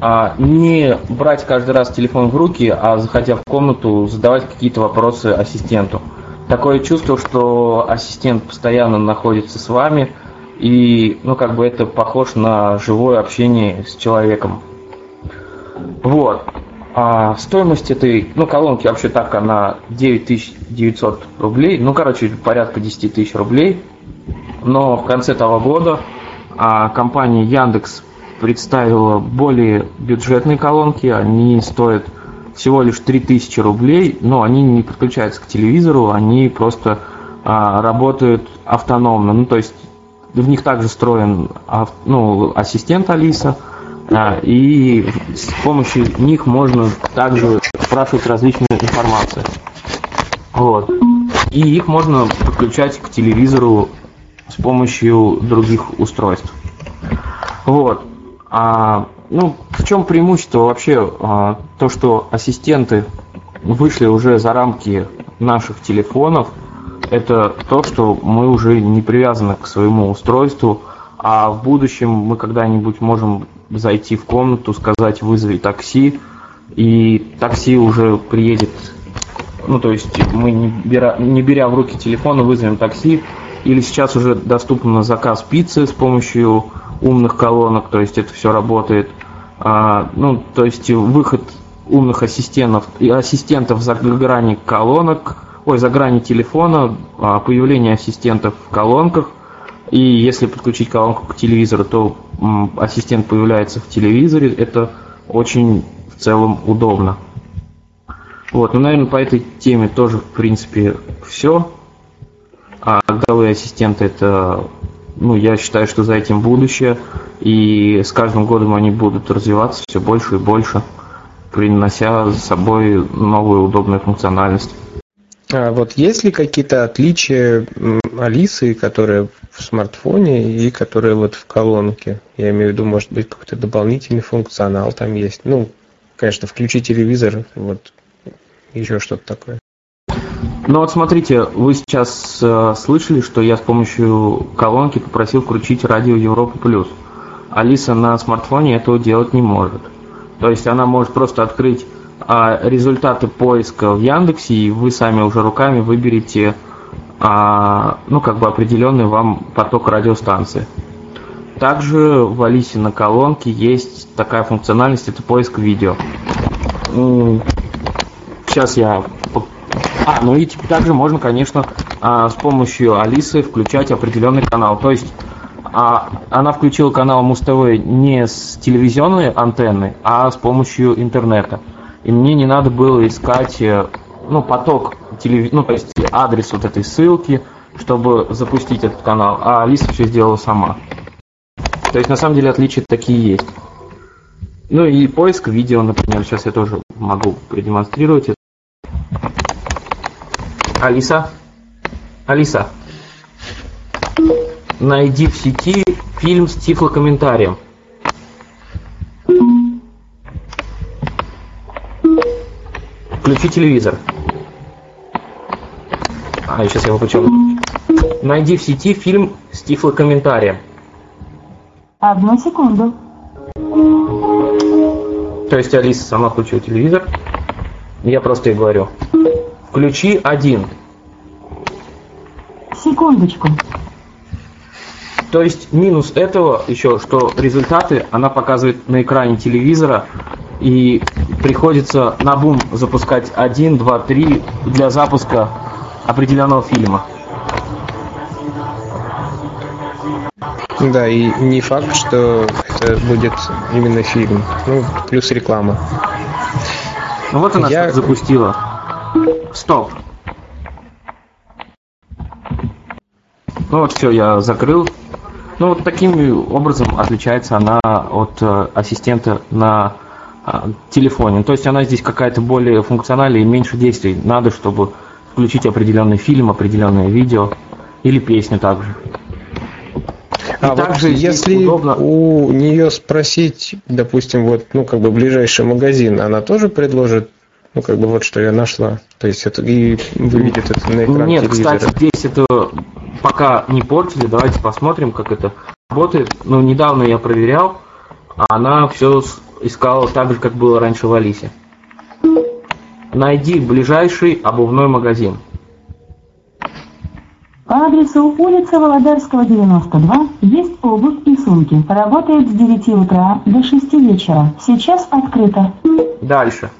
а, не брать каждый раз телефон в руки, а заходя в комнату, задавать какие-то вопросы ассистенту. Такое чувство, что ассистент постоянно находится с вами, и ну как бы это похож на живое общение с человеком. Вот. А стоимость этой, ну, колонки вообще так, она 9900 рублей, ну, короче, порядка 10 тысяч рублей. Но в конце того года а, компания Яндекс представила более бюджетные колонки, они стоят всего лишь 3000 рублей, но они не подключаются к телевизору, они просто а, работают автономно, ну, то есть в них также встроен ну, ассистент Алиса, и с помощью них можно также спрашивать различную информацию. Вот. И их можно подключать к телевизору с помощью других устройств. Вот. А, ну, в чем преимущество вообще? а, то, что ассистенты вышли уже за рамки наших телефонов, это то, что мы уже не привязаны к своему устройству, а в будущем мы когда-нибудь можем зайти в комнату, сказать вызови такси, и такси уже приедет, ну то есть мы не беря, не беря в руки телефон вызовем такси, или сейчас уже доступен заказ пиццы с помощью умных колонок, то есть это все работает. А, ну, то есть выход умных ассистентов ассистентов за грани колонок, ой, за грани телефона, а, появление ассистентов в колонках, и если подключить колонку к телевизору, то ассистент появляется в телевизоре. Это очень в целом удобно. Вот, ну, наверное, по этой теме тоже, в принципе, все. А голосовые ассистенты это, ну, я считаю, что за этим будущее. И с каждым годом они будут развиваться все больше и больше, принося с собой новую удобную функциональность. А вот есть ли какие-то отличия Алисы, которая в смартфоне и которая вот в колонке? Я имею в виду, может быть, какой-то дополнительный функционал там есть. Ну, конечно, включи телевизор, вот еще что-то такое. Ну вот смотрите, вы сейчас э, слышали, что я с помощью колонки попросил включить радио Европа Плюс. Алиса на смартфоне этого делать не может. То есть она может просто открыть а, результаты поиска в Яндексе, и вы сами уже руками выберете а, ну, как бы определенный вам поток радиостанции. Также в Алисе на колонке есть такая функциональность, это поиск видео. Сейчас я... А, ну и типа также можно, конечно, а, с помощью Алисы включать определенный канал. То есть а, она включила канал Муз-ТВ не с телевизионной антенны, а с помощью интернета. И мне не надо было искать э, ну, поток телеви... ну, то есть адрес вот этой ссылки, чтобы запустить этот канал, а Алиса все сделала сама. То есть на самом деле отличия такие есть. Ну и поиск видео, например, сейчас я тоже могу продемонстрировать. это. Алиса? Алиса? Найди в сети фильм с тифлокомментарием. Включи телевизор. А, сейчас я выключил. Найди в сети фильм с тифлокомментарием. Одну секунду. То есть Алиса сама включила телевизор. Я просто ей говорю. Включи один. Секундочку. То есть минус этого еще, что результаты она показывает на экране телевизора, и приходится на бум запускать один, два, три для запуска определенного фильма. Да, и не факт, что это будет именно фильм. Ну, плюс реклама. Ну вот она Я- запустила. Стоп. Ну вот все, я закрыл. Ну вот таким образом отличается она от э, ассистента на телефоне. То есть она здесь какая-то более функциональная и меньше действий. Надо, чтобы включить определенный фильм, определенное видео или песню также. А вот также здесь если удобно- у нее спросить, допустим, вот, ну, как бы ближайший магазин, она тоже предложит, ну, как бы вот что я нашла. То есть это и выведет это на экран Нет, телевизора. кстати, здесь это пока не портили. Давайте посмотрим, как это работает. Ну, недавно я проверял, а она все искала так же, как было раньше в Алисе. Найди ближайший обувной магазин. По адресу улица Володарского, 92 есть обувь и сумки. Работает с 9 утра до 6 вечера. Сейчас открыто. Дальше.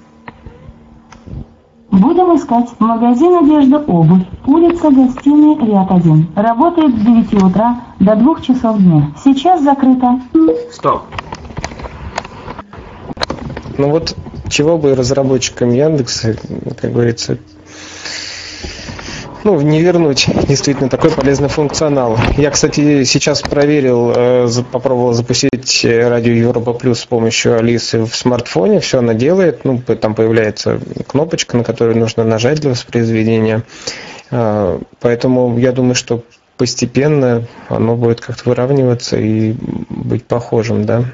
Будем искать магазин одежда обувь. Улица Гостиной, ряд 1. Работает с 9 утра до 2 часов дня. Сейчас закрыто. Стоп. Ну вот чего бы разработчикам Яндекса, как говорится, ну, не вернуть действительно такой полезный функционал. Я, кстати, сейчас проверил, э, попробовал запустить э, радио Европа Плюс с помощью Алисы в смартфоне. Все она делает. Ну, там появляется кнопочка, на которую нужно нажать для воспроизведения. Э, Поэтому я думаю, что постепенно оно будет как-то выравниваться и быть похожим, да.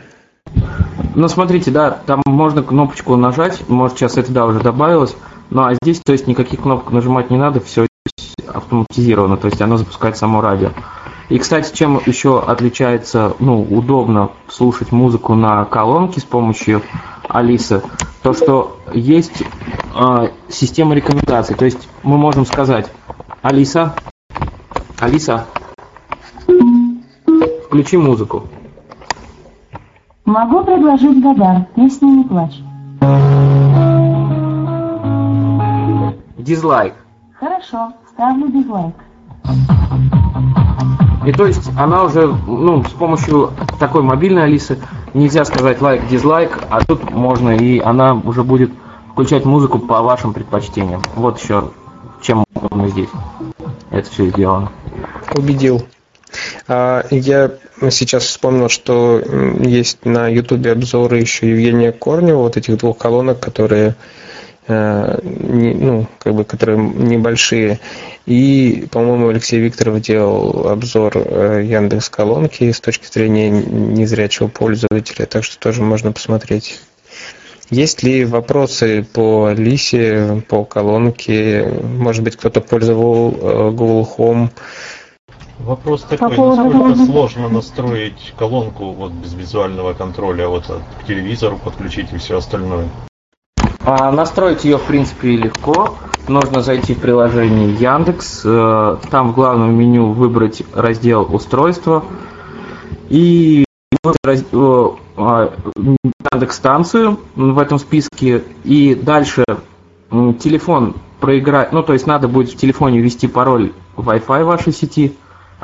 Ну, смотрите, да, там можно кнопочку нажать, может, сейчас это, да, уже добавилось, ну, а здесь, то есть, никаких кнопок нажимать не надо, все автоматизировано, то есть, оно запускает само радио. И, кстати, чем еще отличается, ну, удобно слушать музыку на колонке с помощью Алисы, то, что есть э, система рекомендаций, то есть, мы можем сказать, Алиса, Алиса, включи музыку. Могу предложить Гадар. Песня «Не плачь». Дизлайк. Хорошо, ставлю дизлайк. И то есть она уже, ну, с помощью такой мобильной Алисы нельзя сказать лайк, дизлайк, а тут можно, и она уже будет включать музыку по вашим предпочтениям. Вот еще чем мы здесь. Это все сделано. Убедил. А, Я сейчас вспомнил, что есть на Ютубе обзоры еще Евгения Корнева, вот этих двух колонок, которые э, ну, как бы, которые небольшие. И, по-моему, Алексей Викторов делал обзор э, Яндекс колонки с точки зрения незрячего пользователя, так что тоже можно посмотреть. Есть ли вопросы по Лисе, по колонке? Может быть, кто-то пользовал э, Google Home? Вопрос такой, поводу- насколько сложно настроить колонку вот без визуального контроля, вот от- к телевизору подключить и все остальное. А настроить ее, в принципе, легко. Нужно зайти в приложение Яндекс, э, там в главном меню выбрать раздел устройства и выбрать э, а, Яндекс станцию в этом списке и дальше телефон проиграть, ну то есть надо будет в телефоне ввести пароль Wi-Fi вашей сети,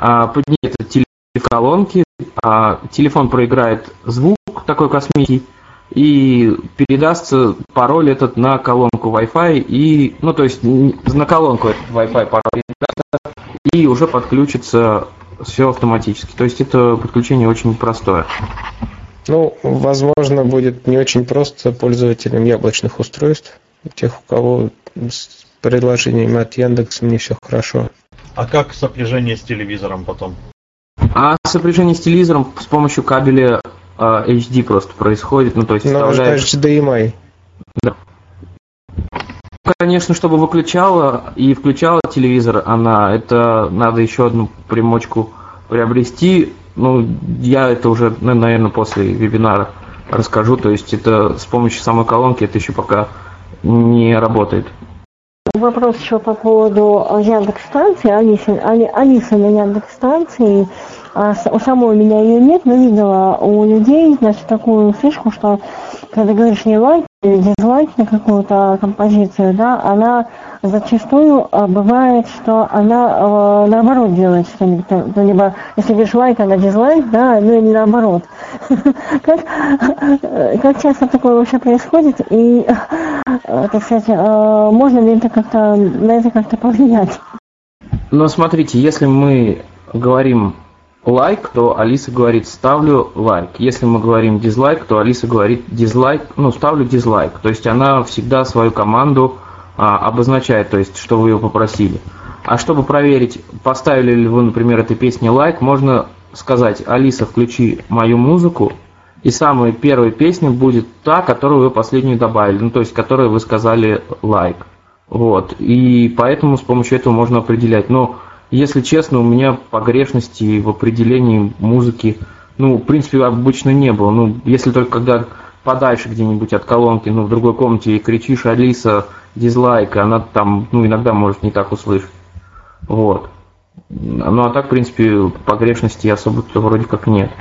а, этот телефон колонки, а, телефон проиграет звук такой космический, и передастся пароль этот на колонку Wi-Fi и, ну то есть на колонку этот Wi-Fi пароль передастся, и уже подключится все автоматически. То есть это подключение очень простое. Ну, возможно, будет не очень просто пользователям яблочных устройств, тех, у кого с приложением от Яндекса не все хорошо. А как сопряжение с телевизором потом? А сопряжение с телевизором с помощью кабеля э, HD просто происходит. Ну, то есть Но вставляешь... HDMI. Да. Конечно, чтобы выключала и включала телевизор, она, это надо еще одну примочку приобрести. Ну, я это уже, ну, наверное, после вебинара расскажу. То есть это с помощью самой колонки это еще пока не работает. Вопрос еще по поводу Яндекс станции, Алиса, Али, Алиса на Яндекс станции. А у самой меня ее нет, но видела у людей, значит, такую фишку, что когда говоришь не лайк или дизлайк на какую-то композицию, да, она зачастую а, бывает, что она э, наоборот делает что-нибудь, ну, либо если говоришь лайк, она дизлайк, да, ну или наоборот. Как, часто такое вообще происходит и, так сказать, можно ли это как-то, на это как-то повлиять? Но смотрите, если мы говорим лайк, то Алиса говорит ставлю лайк. Если мы говорим дизлайк, то Алиса говорит дизлайк, ну ставлю дизлайк. То есть она всегда свою команду а, обозначает, то есть что вы ее попросили. А чтобы проверить, поставили ли вы, например, этой песне лайк, можно сказать, Алиса, включи мою музыку, и самая первая песня будет та, которую вы последнюю добавили, ну то есть которой вы сказали лайк. Вот. И поэтому с помощью этого можно определять. Но если честно, у меня погрешности в определении музыки, ну, в принципе, обычно не было. Ну, если только когда подальше где-нибудь от колонки, ну, в другой комнате и кричишь Алиса, дизлайк, она там, ну, иногда может не так услышать. Вот. Ну, а так, в принципе, погрешности особо-то вроде как нет.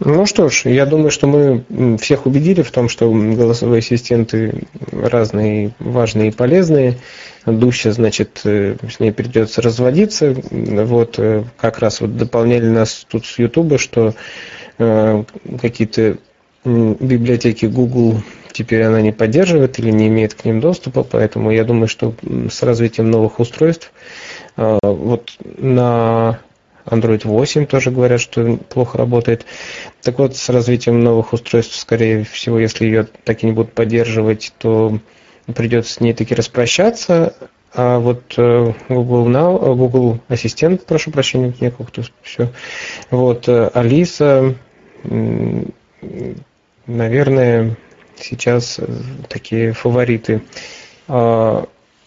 Ну что ж, я думаю, что мы всех убедили в том, что голосовые ассистенты разные, важные и полезные. Дуся, значит, э, с ней придется разводиться. Вот э, как раз вот дополняли нас тут с Ютуба, что э, какие-то библиотеки Google теперь она не поддерживает или не имеет к ним доступа, поэтому я думаю, что с развитием новых устройств вот на Android 8 тоже говорят, что плохо работает. Так вот, с развитием новых устройств, скорее всего, если ее так и не будут поддерживать, то придется с ней таки распрощаться. А вот э, Google Now, э, Google Ассистент, прошу прощения, мне как-то все. Вот э, Алиса, наверное, сейчас такие фавориты.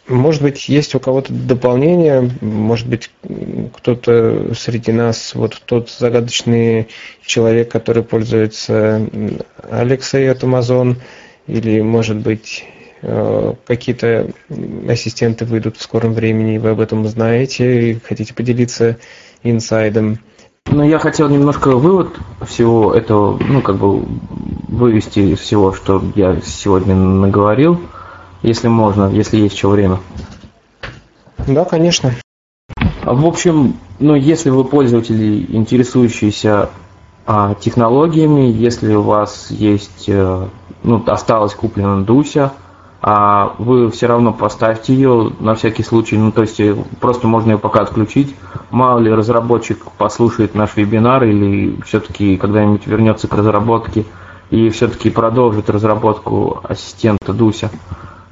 Может быть, есть у кого-то дополнение, может быть, кто-то среди нас, вот тот загадочный человек, который пользуется Алексой от Amazon, или, может быть, э, какие-то ассистенты выйдут в скором времени, и вы об этом знаете, и хотите поделиться инсайдом. Ну, я хотел немножко вывод всего этого, ну, как бы вывести из всего, что я сегодня наговорил если можно, если есть еще время. Да, конечно. В общем, ну, если вы пользователи, интересующиеся а, технологиями, если у вас есть, э, ну, осталась куплена Дуся, а вы все равно поставьте ее на всякий случай, ну, то есть э, просто можно ее пока отключить. Мало ли разработчик послушает наш вебинар или все-таки когда-нибудь вернется к разработке и все-таки продолжит разработку ассистента Дуся.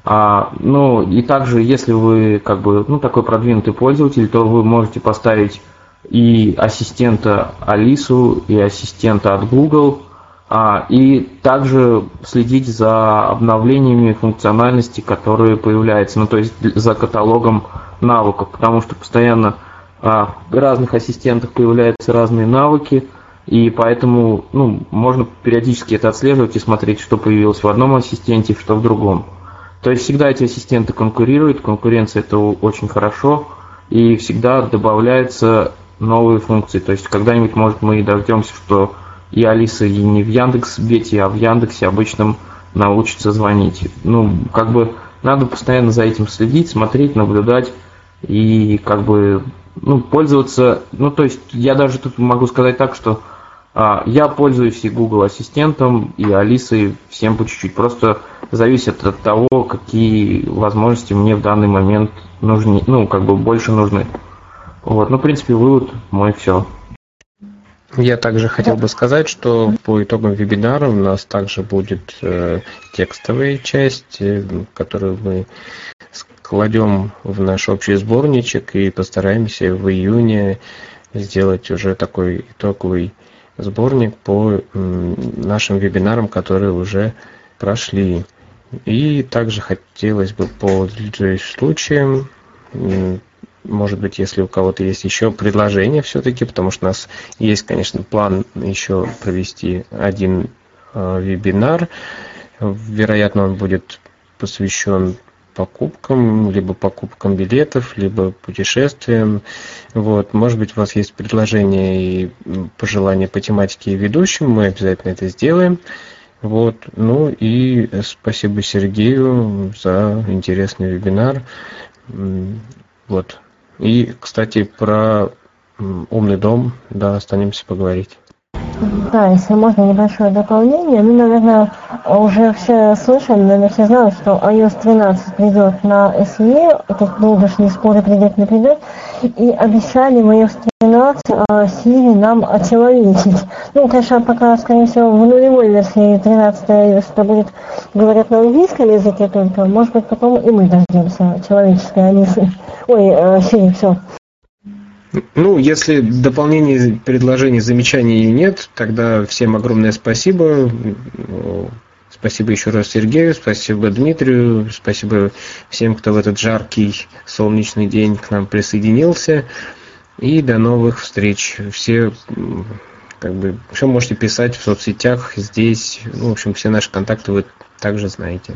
А, ну и также, если вы как бы ну такой продвинутый пользователь, то вы можете поставить и ассистента Алису, и ассистента от Google, а, и также следить за обновлениями функциональности, которые появляются, ну то есть за каталогом навыков, потому что постоянно а, в разных ассистентах появляются разные навыки, и поэтому ну, можно периодически это отслеживать и смотреть, что появилось в одном ассистенте, что в другом. То есть всегда эти ассистенты конкурируют, конкуренция это очень хорошо, и всегда добавляются новые функции. То есть когда-нибудь, может, мы и дождемся, что и Алиса и не в Яндекс Бете, а в Яндексе обычном научится звонить. Ну, как бы надо постоянно за этим следить, смотреть, наблюдать и как бы ну, пользоваться. Ну, то есть я даже тут могу сказать так, что а, я пользуюсь и Google Ассистентом, и Алисой всем по чуть-чуть. Просто зависит от того, какие возможности мне в данный момент нужны, ну, как бы больше нужны. Вот, ну, в принципе, вывод мой все. Я также хотел бы сказать, что по итогам вебинара у нас также будет э, текстовая часть, э, которую мы кладем в наш общий сборничек и постараемся в июне сделать уже такой итоговый сборник по нашим вебинарам, которые уже прошли. И также хотелось бы по случаям, может быть, если у кого-то есть еще предложения все-таки, потому что у нас есть, конечно, план еще провести один э, вебинар. Вероятно, он будет посвящен покупкам, либо покупкам билетов, либо путешествиям. Вот. Может быть, у вас есть предложения и пожелания по тематике ведущим, мы обязательно это сделаем. Вот. Ну и спасибо Сергею за интересный вебинар. Вот. И, кстати, про умный дом, да, останемся поговорить. Да, если можно небольшое дополнение. Мы, наверное, уже все слышали, наверное, все знают, что iOS 13 придет на SE, тут долго не споры, придет, не придет, и обещали в iOS 13 Siri нам очеловечить. Ну, конечно, пока, скорее всего, в нулевой версии 13 iOS это будет, говорят на английском языке только, может быть, потом и мы дождемся человеческой Алисы. Ой, Siri, все. Ну, если дополнений, предложений, замечаний нет, тогда всем огромное спасибо. Спасибо еще раз Сергею, спасибо Дмитрию, спасибо всем, кто в этот жаркий солнечный день к нам присоединился. И до новых встреч. Все как бы все можете писать в соцсетях, здесь, ну, в общем, все наши контакты вы также знаете.